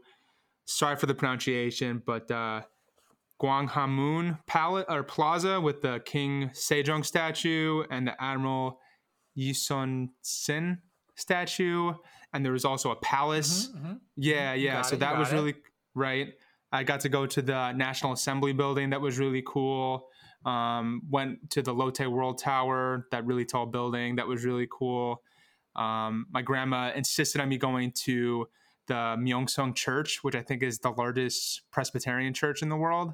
sorry for the pronunciation, but uh, Gwanghwamun Palace or Plaza with the King Sejong statue and the Admiral Yi Sun-sin statue, and there was also a palace. Mhm, mhm. Yeah, yeah. got So it, that was it. really right. I got to go to the National Assembly building. That was really cool. Um, went to the Lotte World Tower, that really tall building. That was really cool. Um, my grandma insisted on me going to the Myeongsung Church, which I think is the largest Presbyterian church in the world.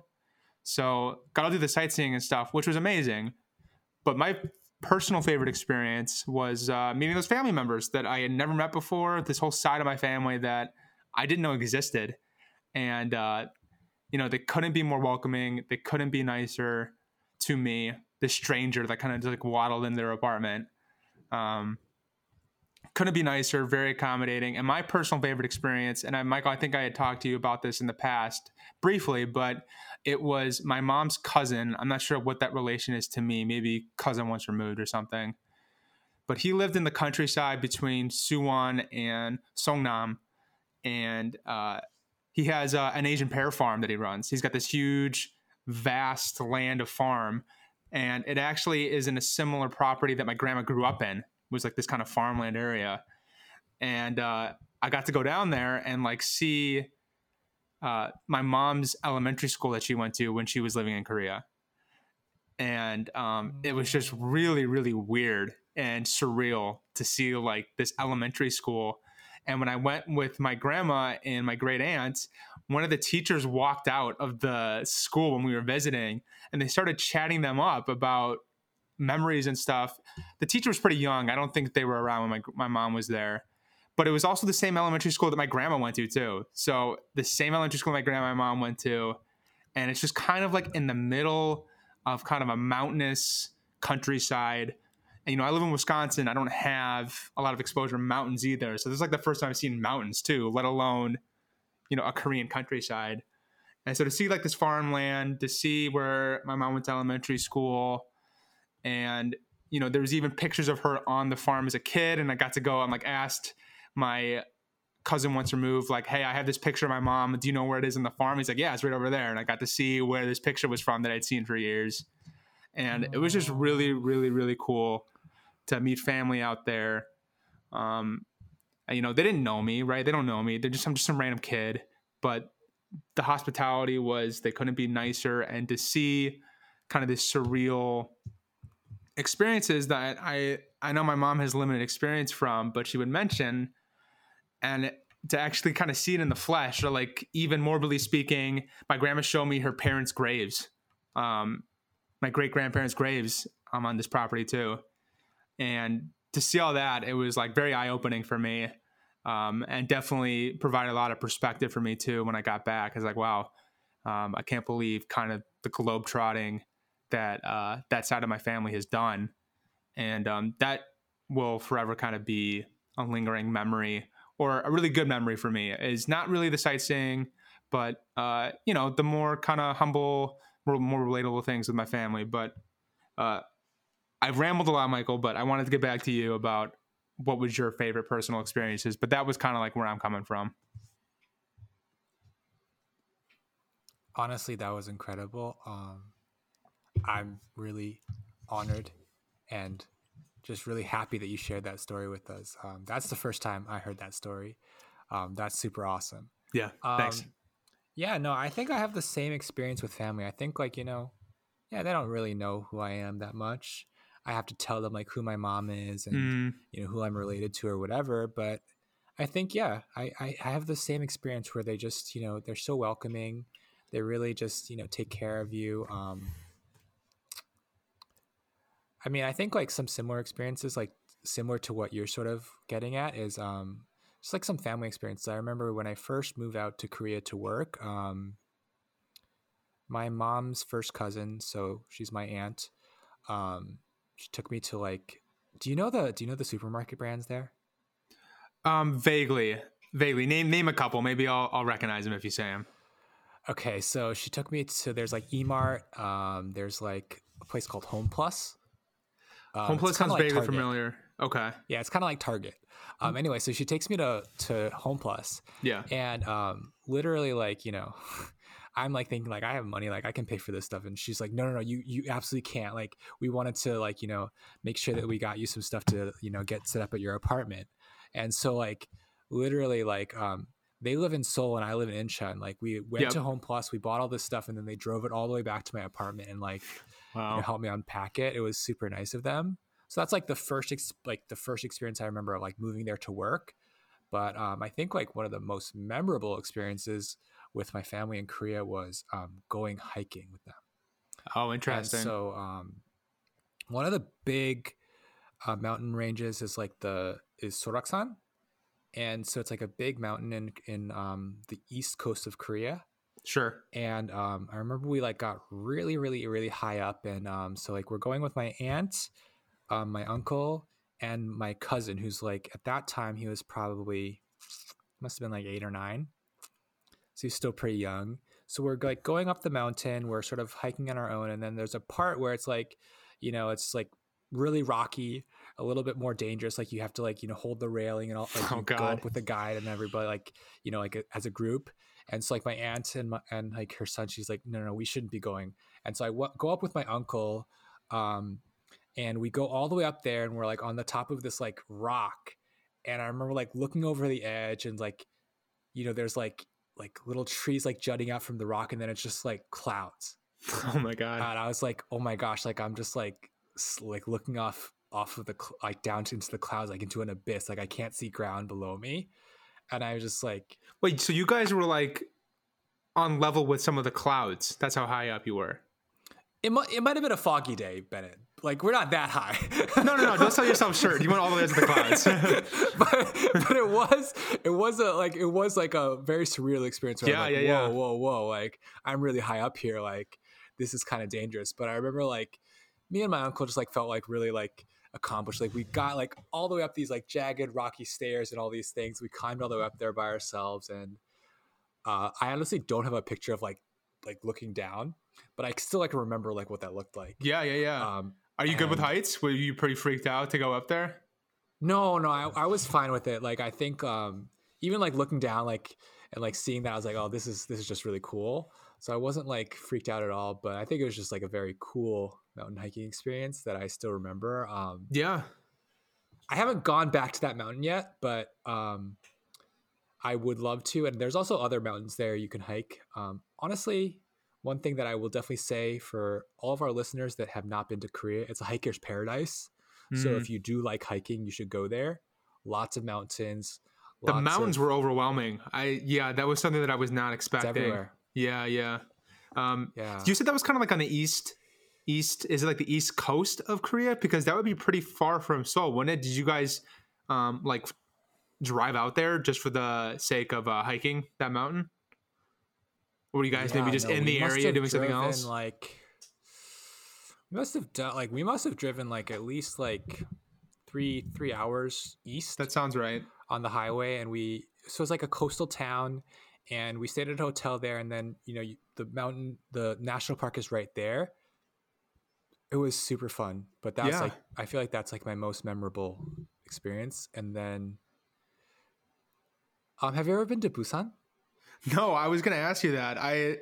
So got to do the sightseeing and stuff, which was amazing. But my personal favorite experience was uh, meeting those family members that I had never met before. This whole side of my family that I didn't know existed, and uh, you know they couldn't be more welcoming. They couldn't be nicer to me. the stranger that kind of just like waddled in their apartment. Um, couldn't be nicer, very accommodating. And my personal favorite experience, and I, Michael, I think I had talked to you about this in the past briefly, but it was my mom's cousin. I'm not sure what that relation is to me, maybe cousin once removed or something. But he lived in the countryside between Suwon and Songnam, and uh, he has uh, an Asian pear farm that he runs. He's got this huge, vast land of farm, and it actually is in a similar property that my grandma grew up in. It was like this kind of farmland area, and uh, I got to go down there and like see uh, my mom's elementary school that she went to when she was living in Korea. And um, it was just really, really weird and surreal to see like this elementary school. And when I went with my grandma and my great aunt, one of the teachers walked out of the school when we were visiting and they started chatting them up about memories and stuff. The teacher was pretty young. I don't think they were around when my, my mom was there but it was also the same elementary school that my grandma went to too. So the same elementary school my grandma and my mom went to, and it's just kind of like in the middle of kind of a mountainous countryside. And you know, I live in Wisconsin. I don't have a lot of exposure to mountains either. So this is like the first time I've seen mountains too, let alone you know a Korean countryside. And so to see like this farmland, to see where my mom went to elementary school, and you know there was even pictures of her on the farm as a kid, and I got to go. I'm like asked my cousin once removed, like, hey, I have this picture of my mom. Do you know where it is in the farm? He's like, yeah, it's right over there. And I got to see where this picture was from that I'd seen for years. And it was just really, really, really cool to meet family out there. Um, and, you know, they didn't know me, right? They don't know me. They're just, I'm just some random kid. But the hospitality was, they couldn't be nicer. And to see kind of this surreal experiences that I, I know my mom has limited experience from, but she would mention, and to actually kind of see it in the flesh, or like even morbidly speaking, my grandma showed me her parents' graves, um, my great grandparents' graves um, on this property too, and to see all that, it was like very eye opening for me, um, and definitely provided a lot of perspective for me too when I got back. I was like, wow, um, I can't believe kind of the globe trotting that uh, that side of my family has done, and um, that will forever kind of be a lingering memory or a really good memory for me. Is not really the sightseeing, but uh, you know the more kind of humble, more, more relatable things with my family. But uh, I've rambled a lot, Michael. But I wanted to get back to you about what was your favorite personal experiences. But that was kind of like where I'm coming from. honestly that was incredible um i'm really honored and just really happy that you shared that story with us. Um that's the first time i heard that story. Um that's super awesome. Yeah, thanks. Um, yeah no i think i have the same experience with family. I think like you know yeah they don't really know who i am that much. I have to tell them like who my mom is and Mm, you know who i'm related to or whatever but i think yeah I, I i have the same experience where they just you know they're so welcoming. They really just you know take care of you. Um i mean i think like some similar experiences like similar to what you're sort of getting at is um just like some family experiences i remember when i first moved out to korea to work um my mom's first cousin so she's my aunt Um, she took me to like, do you know the do you know the supermarket brands there? Um, vaguely, vaguely. Name name a couple. Maybe I'll I'll recognize them if you say them. Okay, so she took me to there's like Emart. Um, there's like a place called Home Plus. Um, Home it's kinda sounds vaguely familiar. Okay. Yeah, it's kind of like Target. Um, anyway, so she takes me to to Home Plus, Yeah. and um, literally like you know, I'm like thinking like I have money, like I can pay for this stuff, and she's like, no, no, no, you you absolutely can't. Like we wanted to like you know make sure that we got you some stuff to you know get set up at your apartment, and so like literally like um they live in Seoul and I live in Incheon. Like we went Yep. to Home Plus, we bought all this stuff, and then they drove it all the way back to my apartment and like you know, helped me unpack it. It was super nice of them. So that's like the first ex- like the first experience I remember of like moving there to work. But um, I think like one of the most memorable experiences with my family in Korea was um, going hiking with them. Oh, And interesting. so um, one of the big uh, mountain ranges is like the is Soraksan, and so it's like a big mountain in in um, the east coast of Korea sure. and um, I remember we like got really, really, really high up, and um, so like we're going with my aunt, um, my uncle, and my cousin, who's like at that time he was probably must have been like eight or nine, so he's still pretty young. So we're like going up the mountain, we're sort of hiking on our own, and then there's a part where it's like, you know, it's like really rocky, a little bit more dangerous. Like you have to like you know hold the railing and all, like Oh, you go God. up with a guide and everybody like you know like a, as a group. And so like my aunt and my, and like her son, she's like, no, no, we shouldn't be going. And so I w- go up with my uncle, um, and we go all the way up there, and we're like on the top of this like rock. And I remember like looking over the edge, and like, you know, there's like like little trees like jutting out from the rock, and then it's just like clouds. Oh my god. And I was like, oh my gosh, like I'm just like like looking off off of the like down into the clouds, like into an abyss. Like I can't see ground below me. And I was just like, Wait, so you guys were like on level with some of the clouds. That's how high up you were. It might it might have been a foggy day, Bennett. Like we're not that high. No, no, no. Don't sell yourself short. You went all the way to the clouds. but, but it was it was a like it was like a very surreal experience. Yeah, like, yeah, whoa, whoa, whoa! Like I'm really high up here. Like this is kind of dangerous. But I remember like me and my uncle just like felt like really like accomplished. Like we got like all the way up these like jagged rocky stairs and all these things. We climbed all the way up there by ourselves, and uh, I honestly don't have a picture of like like looking down, but I still like remember like what that looked like. yeah, yeah, yeah. Um, Are you good with heights? Were you pretty freaked out to go up there? No, no, I, I was fine with it. Like I think um even like looking down like and like seeing that I was like, oh, this is this is just really cool. So I wasn't like freaked out at all, but I think it was just like a very cool mountain hiking experience that I still remember. Um Yeah. I haven't gone back to that mountain yet, but um I would love to. And there's also other mountains there you can hike. Um honestly, one thing that I will definitely say for all of our listeners that have not been to Korea, it's a hiker's paradise. So Mm. if you do like hiking, you should go there. Lots of mountains. the mountains of- were overwhelming. I yeah, that was something that I was not expecting. Yeah, yeah. Um, Yeah. you said that was kind of like on the east, east. Is it like the east coast of Korea? Because that would be pretty far from Seoul, wouldn't it? Did you guys um, like drive out there just for the sake of uh, hiking that mountain? Or were you guys maybe Yeah, just no, in the area doing something else? Like we must have done like we must have driven like at least like three three hours east that sounds right. on the highway, and we so it's like a coastal town, and we stayed at a hotel there, and then you know you, the mountain, the national park is right there. It was super fun, but that's Yeah. like I feel like that's like my most memorable experience. And then, um, have you ever been to Busan? No, I was gonna ask you that. I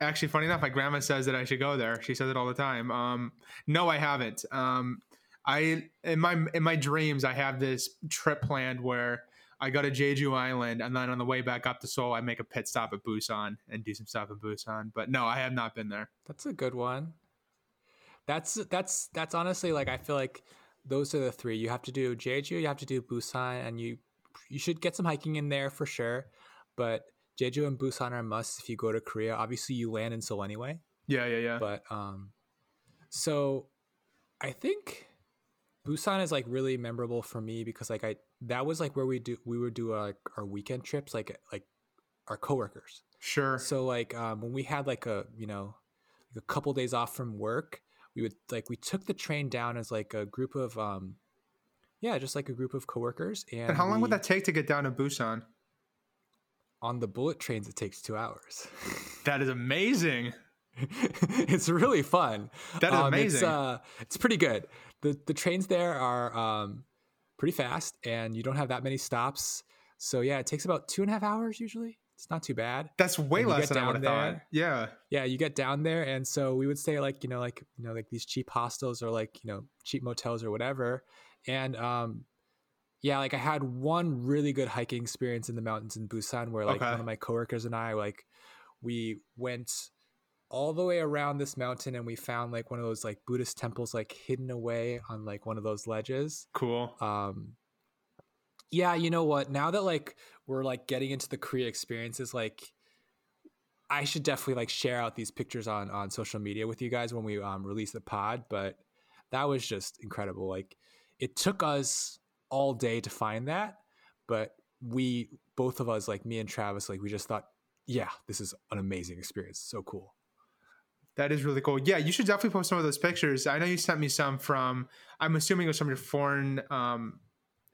actually, funny enough, my grandma says that I should go there. She says it all the time. Um, no, I haven't. Um, I in my in my dreams, I have this trip planned where I go to Jeju Island, and then on the way back up to Seoul, I make a pit stop at Busan and do some stuff in Busan. But no, I have not been there. That's a good one. That's that's that's honestly like I feel like those are the three. You have to do Jeju, you have to do Busan, and you you should get some hiking in there for sure. But Jeju and Busan are must if you go to Korea. Obviously, you land in Seoul anyway. Yeah, yeah, yeah. But um, so I think Busan is like really memorable for me because like I that was like where we do we would do uh, our weekend trips like like our coworkers. sure. So like um, when we had like a you know like a couple days off from work, we we would like we took the train down as like a group of um yeah, just like a group of coworkers. And, And how long would that take to get down to Busan? on the bullet trains? It takes two hours. That is amazing. it's really fun. That is Um, It's, amazing. uh, it's pretty good. the The trains there are um, pretty fast, and you don't have that many stops. So yeah, it takes about two and a half hours usually. It's not too bad. That's way less than I would have thought. Yeah. Yeah, you get down there, and so we would stay like you know like you know like these cheap hostels or like you know cheap motels or whatever, and um, yeah, like I had one really good hiking experience in the mountains in Busan where like Okay. one of my coworkers and I like we went all the way around this mountain and we found like one of those like Buddhist temples like hidden away on like one of those ledges. Cool. Um yeah, you know what? Now that like we're like getting into the Korea experiences, like I should definitely like share out these pictures on on social media with you guys when we um release the pod, but that was just incredible. Like it took us all day to find that, but we both of us like me and Travis like we just thought, yeah, this is an amazing experience. So cool. That is really cool. Yeah, you should definitely post some of those pictures. I know you sent me some from. I'm assuming it was from your foreign um,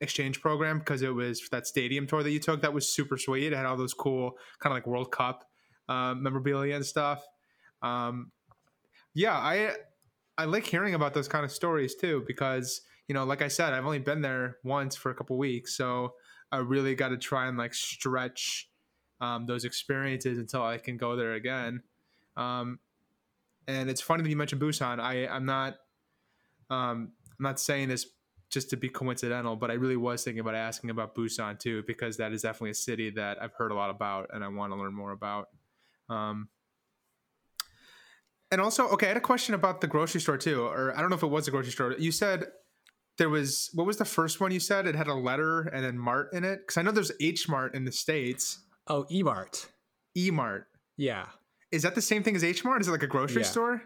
exchange program because it was that stadium tour that you took. That was super sweet. It had all those cool kind of like World Cup uh, memorabilia and stuff. Um, yeah, I I like hearing about those kind of stories too because you know, like I said, I've only been there once for a couple weeks, so I really got to try and like stretch um, those experiences until I can go there again. Um, and it's funny that you mentioned Busan. I I'm not um, I'm not saying this just to be coincidental, but I really was thinking about asking about Busan too because that is definitely a city that I've heard a lot about and I want to learn more about. Um, and also, okay, I had a question about the grocery store too, or I don't know if it was a grocery store. You said there was what was the first one you said? It had a letter and then Mart in it because I know there's H Mart in the states. Oh, Emart. E Mart Yeah. is that the same thing as H Mart? Is it like a grocery Yeah. store?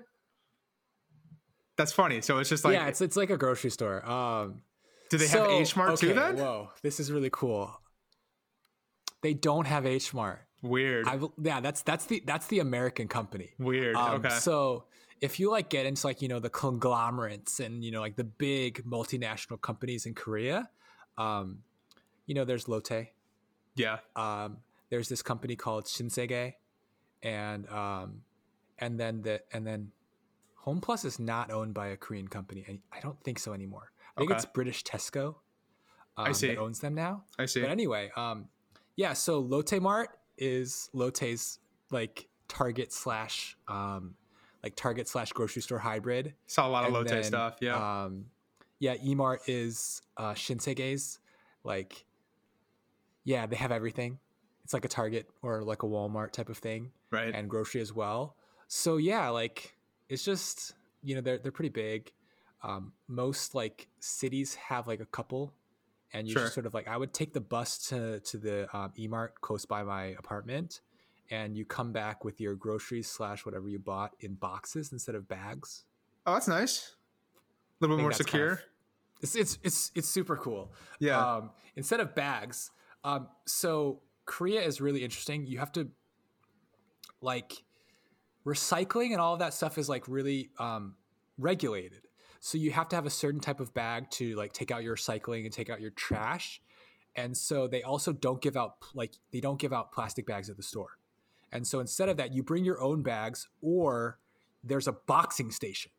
That's funny. So it's just like, yeah, it's it's like a grocery store. Um do they have so- H Mart too? okay, Then Whoa, this is really cool. They don't have H Mart. weird, I yeah, that's that's the that's the American company. weird. Um, okay, So if you like get into like you know the conglomerates and you know like the big multinational companies in Korea, um, you know there's Lotte. yeah, Um, there's this company called Shinsegae, and um, and then the and then Home Plus is not owned by a Korean company. and I don't think so anymore. I think Okay. it's British Tesco. Um, see. That owns them now. I see. But anyway, um, yeah. So Lotte Mart is Lotte's like Target slash um, like Target slash grocery store hybrid. Saw a lot of And Lotte then, stuff. Yeah, Um, yeah. Emart is uh, Shinsegae's. Like, yeah, they have everything. It's like a Target or like a Walmart type of thing, right. and grocery as well. So yeah, like it's just you know they're they're pretty big. Um, most like cities have like a couple, and you Sure. just sort of like I would take the bus to to the um, Emart close by my apartment, and you come back with your groceries slash whatever you bought in boxes instead of bags. oh, that's nice. A little bit more that's kind secure. of- It's it's it's it's super cool. yeah, Um, instead of bags, um, so Korea is really interesting. You have to like recycling and all of that stuff is like really um, regulated. So you have to have a certain type of bag to like take out your recycling and take out your trash. And so they also don't give out like they don't give out plastic bags at the store. And so instead of that, you bring your own bags or there's a boxing station.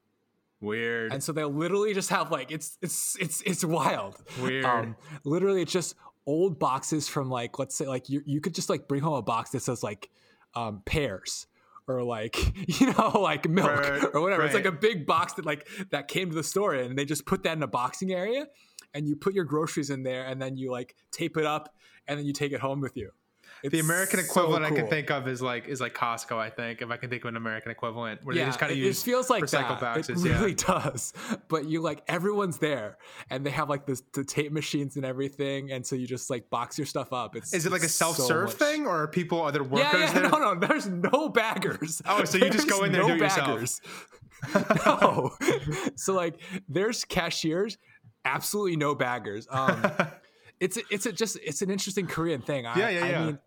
weird. And so they'll literally just have like it's it's it's it's wild. Weird. Um, literally, it's just old boxes from like let's say like you you could just like bring home a box that says like um, pears or like you know like milk Right, or whatever. It's like a big box that like that came to the store and they just put that in a boxing area and you put your groceries in there and then you like tape it up and then you take it home with you. The American so equivalent I can think of is like is like Costco. I think if I can think of an American equivalent where they just kind of use it feels like recycled that. boxes. It yeah, really does. But you like everyone's there, and they have like this the tape machines and everything, and so you just like box your stuff up. It's is it like a self-serve much- thing, or are people other workers Yeah, yeah, there? no, no, there's no baggers. Oh, so you just go in there and do it yourself. baggers. no, so like there's cashiers, absolutely no baggers. Um, it's a, it's a just it's an interesting Korean thing. I, Yeah, yeah, yeah. I mean,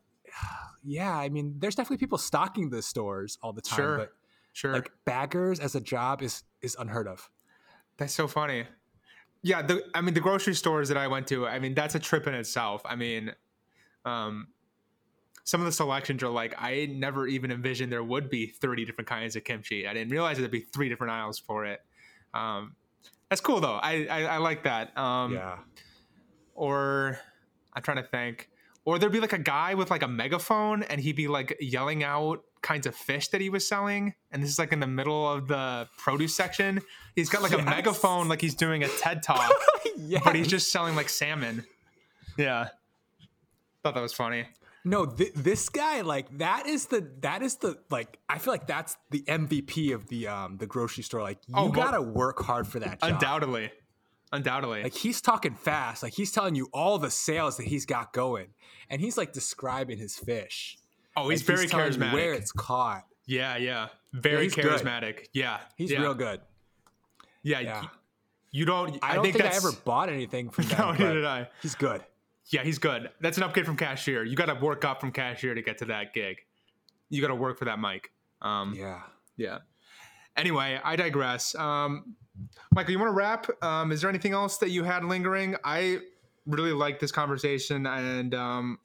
yeah, I mean, there's definitely people stocking the stores all the time, Sure. but sure. like baggers as a job is is unheard of. That's so funny. Yeah, the I mean the grocery stores that I went to, I mean that's a trip in itself. I mean, um, some of the selections are like I never even envisioned there would be 30 different kinds of kimchi. I didn't realize there'd be three different aisles for it. Um, that's cool though. I I, I like that. Um, yeah. Or I'm trying to think. Or there'd be like a guy with like a megaphone and he'd be like yelling out kinds of fish that he was selling. And this is like in the middle of the produce section. He's got like Yes. a megaphone, like he's doing a TED talk, yeah. but he's just selling like salmon. Yeah. Thought that was funny. No, th- this guy like that is the that is the like I feel like that's the MVP of the um the grocery store. Like you Oh, gotta work hard for that job. Undoubtedly. Undoubtedly. Like he's talking fast. Like he's telling you all the sales that he's got going, and he's like describing his fish. oh, he's Like, very you charismatic. Where it's caught. yeah, yeah. Very he's good. charismatic. Yeah. He's yeah. real good. Yeah. Yeah. y- You don't I, don't think, I ever bought anything from him. No, neither did I. He's good. Yeah, he's good. That's an upgrade from cashier. You got to work up from cashier to get to that gig. You got to work for that mic. Um, yeah. Yeah. Anyway, I digress. Um, Michael, you want to wrap? Um, is there anything else that you had lingering? I really like this conversation, and um,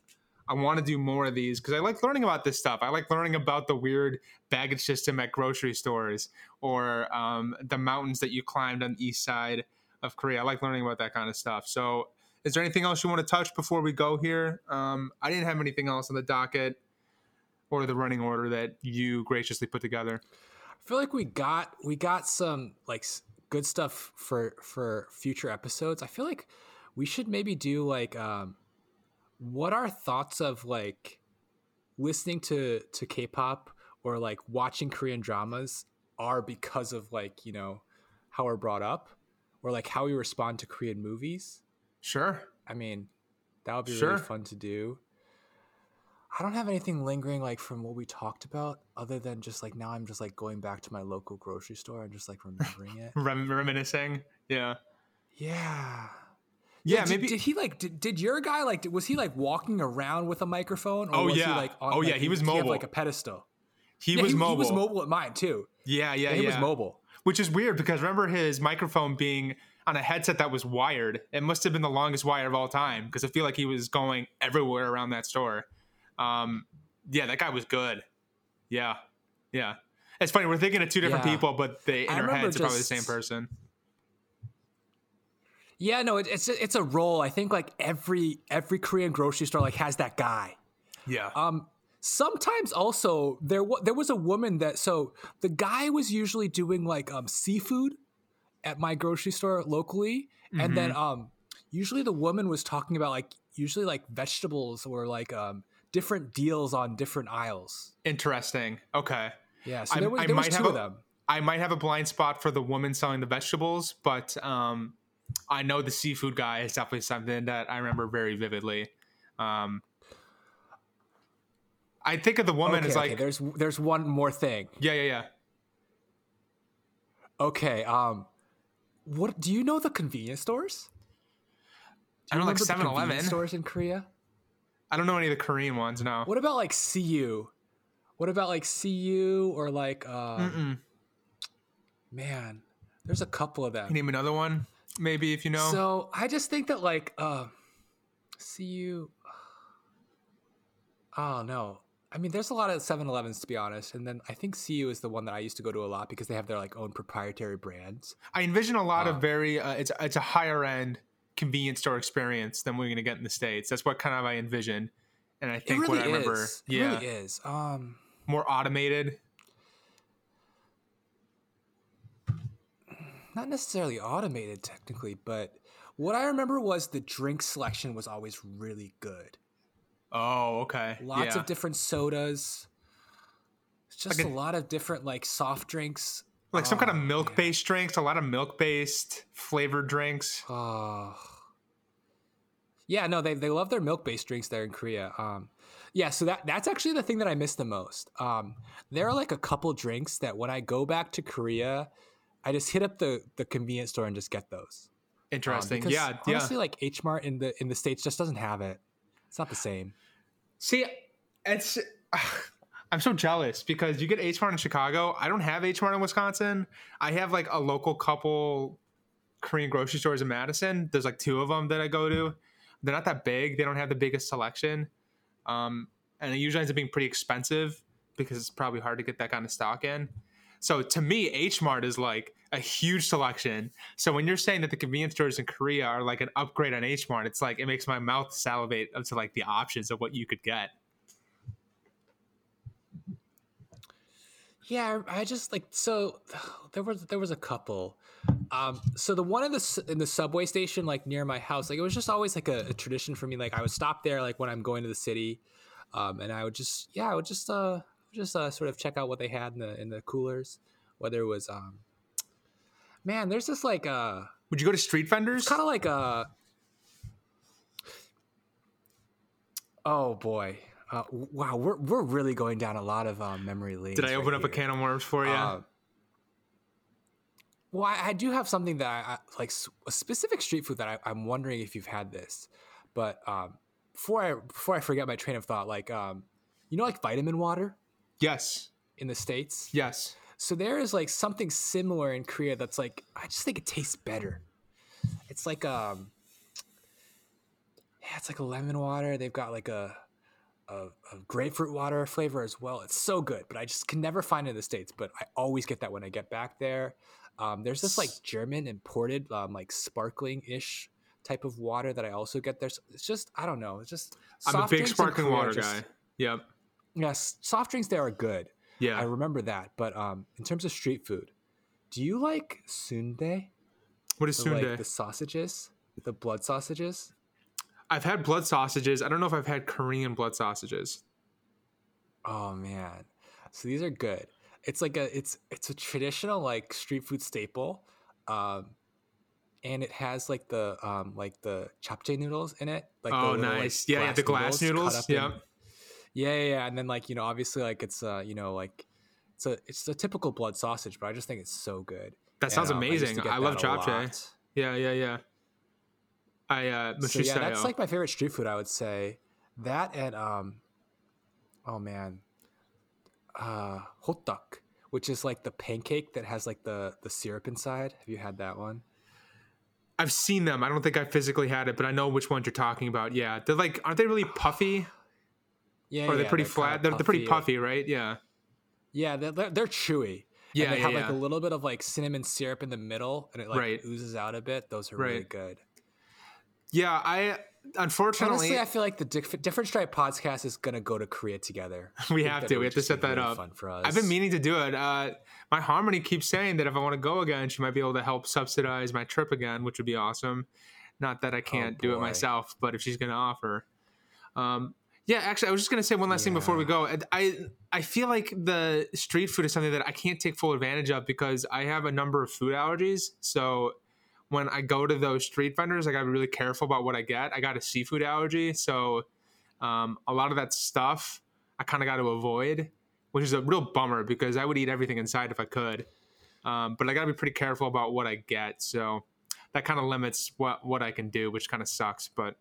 I want to do more of these because I like learning about this stuff. I like learning about the weird baggage system at grocery stores or um, the mountains that you climbed on the east side of Korea. I like learning about that kind of stuff. So, is there anything else you want to touch before we go here? Um, I didn't have anything else on the docket or the running order that you graciously put together. I feel like we got we got some like good stuff for for future episodes. I feel like we should maybe do like um what our thoughts of like listening to to K-pop or like watching Korean dramas are because of like, you know, how we're brought up or like how we respond to Korean movies. Sure. I mean, that would be Sure. really fun to do. I don't have anything lingering like from what we talked about other than just like now I'm just like going back to my local grocery store and just like remembering it. Rem- reminiscing. Yeah. Yeah. Yeah, did, maybe. did he like did, did your guy like was he like walking around with a microphone or Oh, was yeah. he like Oh, yeah, like, he was mobile. like a pedestal. he Yeah, was mobile. He was mobile at mine too. Yeah, yeah, Yeah, he yeah. was mobile. Which is weird because remember his microphone being on a headset that was wired. It must have been the longest wire of all time because I feel like he was going everywhere around that store. Um, yeah, that guy was good. Yeah, yeah. It's funny we're thinking of two different Yeah. people, but they in I our heads are probably the same person. Yeah, no, it, it's it's a role. I think like every every Korean grocery store like has that guy. Yeah. Um, sometimes also there wa- there was a woman that so the guy was usually doing like um seafood at my grocery store locally, and then um usually the woman was talking about like usually like vegetables or like um different deals on different aisles. Interesting. Okay. Yeah, so I- there was I there was might two have of a- them. I might have a blind spot for the woman selling the vegetables, but um, I know the seafood guy is definitely something that I remember very vividly. Um, I think of the woman Okay, as okay, like, there's there's one more thing. yeah, yeah, yeah. Okay, um, what do you know the convenience stores? I Do you don't like remember the 7-Eleven. stores in Korea. I don't know any of the Korean ones. now. What about like CU? What about like CU or like um, man? There's a couple of them. Name another one, maybe if you know. So I just think that like uh, CU. Oh no. I mean, there's a lot of 7-Elevens to be honest, and then I think CU is the one that I used to go to a lot because they have their like own proprietary brands. I envision a lot Uh, of very. Uh, it's it's a higher end convenience store experience than we're going to get in the states. That's what kind of I envision, and I think really what I remember. is. It yeah, really is. Um, more automated. not necessarily automated technically, but what I remember was the drink selection was always really good. Oh, okay. Lots yeah. of different sodas. It's just Like a, a- lot of different like soft drinks. Like some kind of Oh, milk based drinks, a lot of milk based flavored drinks. Oh. Yeah, no, they, they love their milk based drinks there in Korea. Um, yeah, so that that's actually the thing that I miss the most. Um, there are like a couple drinks that when I go back to Korea, I just hit up the the convenience store and just get those. Um, Interesting. because yeah, honestly, yeah. like H Mart in the in the states just doesn't have it. It's not the same. See, it's I'm so jealous because you get H Mart in Chicago. I don't have H Mart in Wisconsin. I have like a local couple Korean grocery stores in Madison. There's like two of them that I go to. They're not that big. They don't have the biggest selection, um, and it usually ends up being pretty expensive because it's probably hard to get that kind of stock in. So to me, H Mart is like a huge selection. So when you're saying that the convenience stores in Korea are like an upgrade on H Mart, it's like it makes my mouth salivate up to like the options of what you could get. Yeah, I just like so there was there was a couple. Um, so the one in the in the subway station, like near my house, like it was just always like a, a tradition for me. Like I would stop there, like when I'm going to the city, um, and I would just yeah, I would just uh just uh, sort of check out what they had in the in the coolers, whether it was um, man, there's this like uh, would you go to street vendors? Kind of like uh, oh boy, uh, wow, we're we're really going down a lot of um, memory lanes. Did I open right up here. a can of worms for you? Uh, well, I, I, do have something that I, I like a specific street food that I, am wondering if you've had this, but um, before I before I forget my train of thought, like um, you know, like vitamin water. Yes. In the states. Yes. So there is like something similar in Korea that's like I just think it tastes better. It's like um, yeah, it's like a lemon water. They've got like a a, a, grapefruit water flavor as well. It's so good, but I just can never find it in the states. But I always get that when I get back there. Um, there's this like German imported, um, like sparkling ish type of water that I also get there. So it's just I don't know. It's just I'm a big sparkling water just, guy. Yep. Yes, soft drinks there are good. Yeah, I remember that. But um, in terms of street food, do you like sundae? What is sundae? Like the sausages, the blood sausages. I've had blood sausages. I don't know if I've had Korean blood sausages. Oh man, so these are good. It's like a it's it's a traditional like street food staple, um, and it has like the um like the japchae noodles in it. Like oh little, nice, like, yeah, yeah, the glass noodles. noodles. Yeah, yeah, yeah, yeah, and then like you know obviously like it's uh you know like it's a it's a typical blood sausage, but I just think it's so good. That sounds and, um, amazing. I, I love japchae. Yeah, yeah, yeah. I uh so yeah, that's like my favorite street food. I would say that and um, oh man, uh, hotteok, which is like the pancake that has like the the syrup inside. Have you had that one? I've seen them. I don't think I physically had it, but I know which ones you're talking about. Yeah, they're like, aren't they really puffy? Yeah, or are they yeah, pretty they're flat? They're, they're pretty puffy, right? Yeah. Yeah, they're, they're, they're chewy. Yeah, and they yeah, have yeah. like a little bit of like cinnamon syrup in the middle, and it like right. oozes out a bit. Those are really good. Yeah, I unfortunately honestly I feel like the Diff- different stripe podcast is gonna go to Korea together. we have to. We have to set that really up. Fun for us. I've been meaning to do it. Uh, my halmoni keeps saying that if I want to go again, she might be able to help subsidize my trip again, which would be awesome. Not that I can't Oh, do it myself, but if she's going to offer. Um, yeah, actually, I was just going to say one last thing before we go. I I feel like the street food is something that I can't take full advantage of because I have a number of food allergies. So when I go to those street vendors, I got to be really careful about what I get. I got a seafood allergy, so um, a lot of that stuff I kind of got to avoid, which is a real bummer because I would eat everything inside if I could. Um, but I got to be pretty careful about what I get. So that kind of limits what what I can do, which kind of sucks. But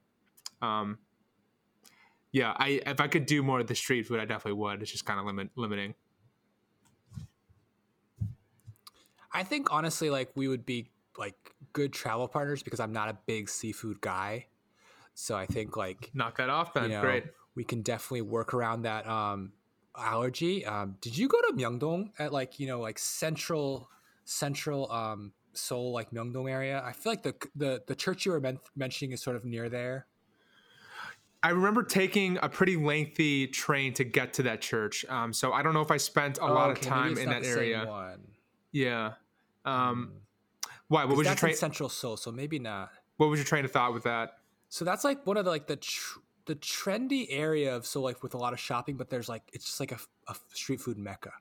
um, yeah, I if I could do more of the street food, I definitely would. It's just kind of limit limiting. I think honestly, like we would be like good travel partners because I'm not a big seafood guy. So I think like Knock that off then. you know Great. we can definitely work around that um, allergy. Um, did you go to Myeongdong at like you know like central central um, Seoul like Myeongdong area? I feel like the the the church you were men- mentioning is sort of near there. I remember taking a pretty lengthy train to get to that church. Um, so I don't know if I spent a lot of Okay, maybe time in that area. Yeah. Um, Mm. Why? What was your train? central Seoul, so maybe not. What was your train of thought with that? So that's like one of the like the tr- the trendy area of so like with a lot of shopping, but there's like it's just like a, a street food mecca.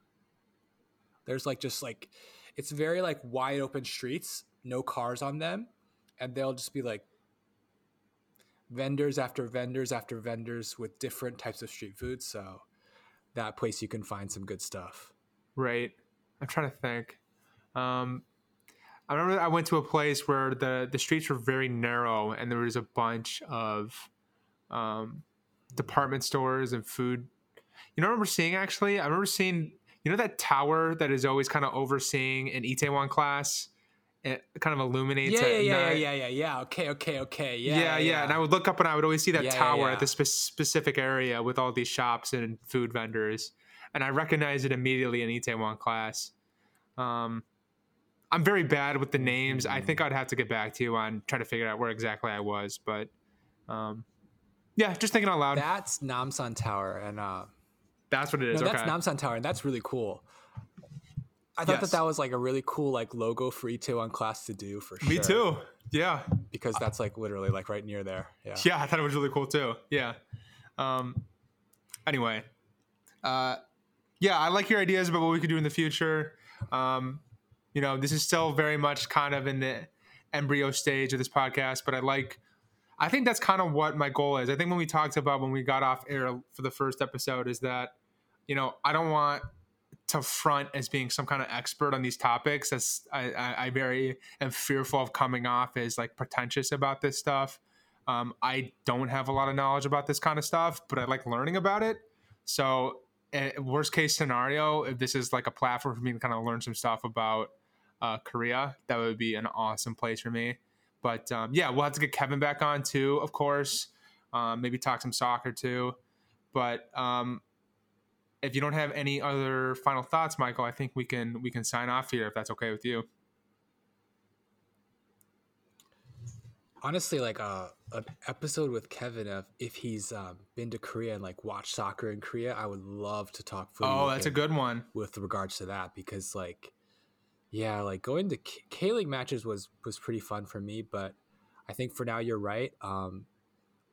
There's like just like it's very like wide open streets, no cars on them, and they'll just be like vendors after vendors after vendors with different types of street food. So that place you can find some good stuff. Right. I'm trying to think. Um, I remember I went to a place where the the streets were very narrow, and there was a bunch of um, department stores and food You know, I remember seeing actually. I remember seeing. You know that tower that is always kind of overseeing an Itaewon class. It kind of illuminates. Yeah, yeah, yeah, yeah, yeah, yeah. Okay, okay, okay. Yeah, Yeah, yeah, And I would look up and I would always see that tower at this spe- specific area with all these shops and food vendors. And I recognized it immediately in Itaewon class. Um, I'm very bad with the names. I think I'd have to get back to you on trying to figure out where exactly I was. But um, yeah, just thinking out loud. That's Namsan Tower, and uh, that's what it is. no, okay. that's Namsan Tower, and that's really cool. I thought Yes. that that was like a really cool like logo for Itaewon class to do for sure. Me too. Yeah. because that's like literally like right near there. Yeah. Yeah, I thought it was really cool too. Yeah. Um, anyway, uh, yeah, I like your ideas about what we could do in the future. Um, you know, this is still very much kind of in the embryo stage of this podcast, but I like. I think that's kind of what my goal is. I think when we talked about when we got off air for the first episode is that, you know, I don't want to front as being some kind of expert on these topics. That's I, I, I very am fearful of coming off as like pretentious about this stuff. Um, I don't have a lot of knowledge about this kind of stuff, but I like learning about it. So, eh, worst case scenario, if this is like a platform for me to kind of learn some stuff about uh, Korea, that would be an awesome place for me. But um, yeah, we'll have to get Kevin back on too, of course. Um, maybe talk some soccer too. But um, if you don't have any other final thoughts, Michael, I think we can we can sign off here if that's okay with you. Honestly, like uh, an episode with Kevin of if he's um, been to Korea and like watched soccer in Korea, I would love to talk. Oh, that's a good one. with regards to that because like, yeah, like going to K- League matches was was pretty fun for me, but I think for now you're right. Um,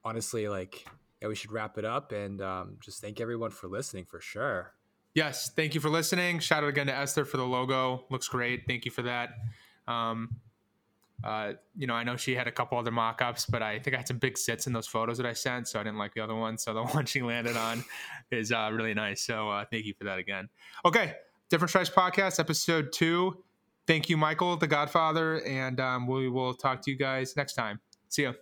honestly, like, yeah, we should wrap it up and um, just thank everyone for listening for sure. Yes, thank you for listening. Shout out again to Esther for the logo. Looks great. Thank you for that. Um, uh, you know, I know she had a couple other mock-ups, but I think I had some big sits in those photos that I sent, so I didn't like the other one. So the one she landed on is uh, really nice. So uh, thank you for that again. Okay, Different Stripes Podcast, episode two. Thank you, Michael, the Godfather, and um, we will talk to you guys next time. See ya.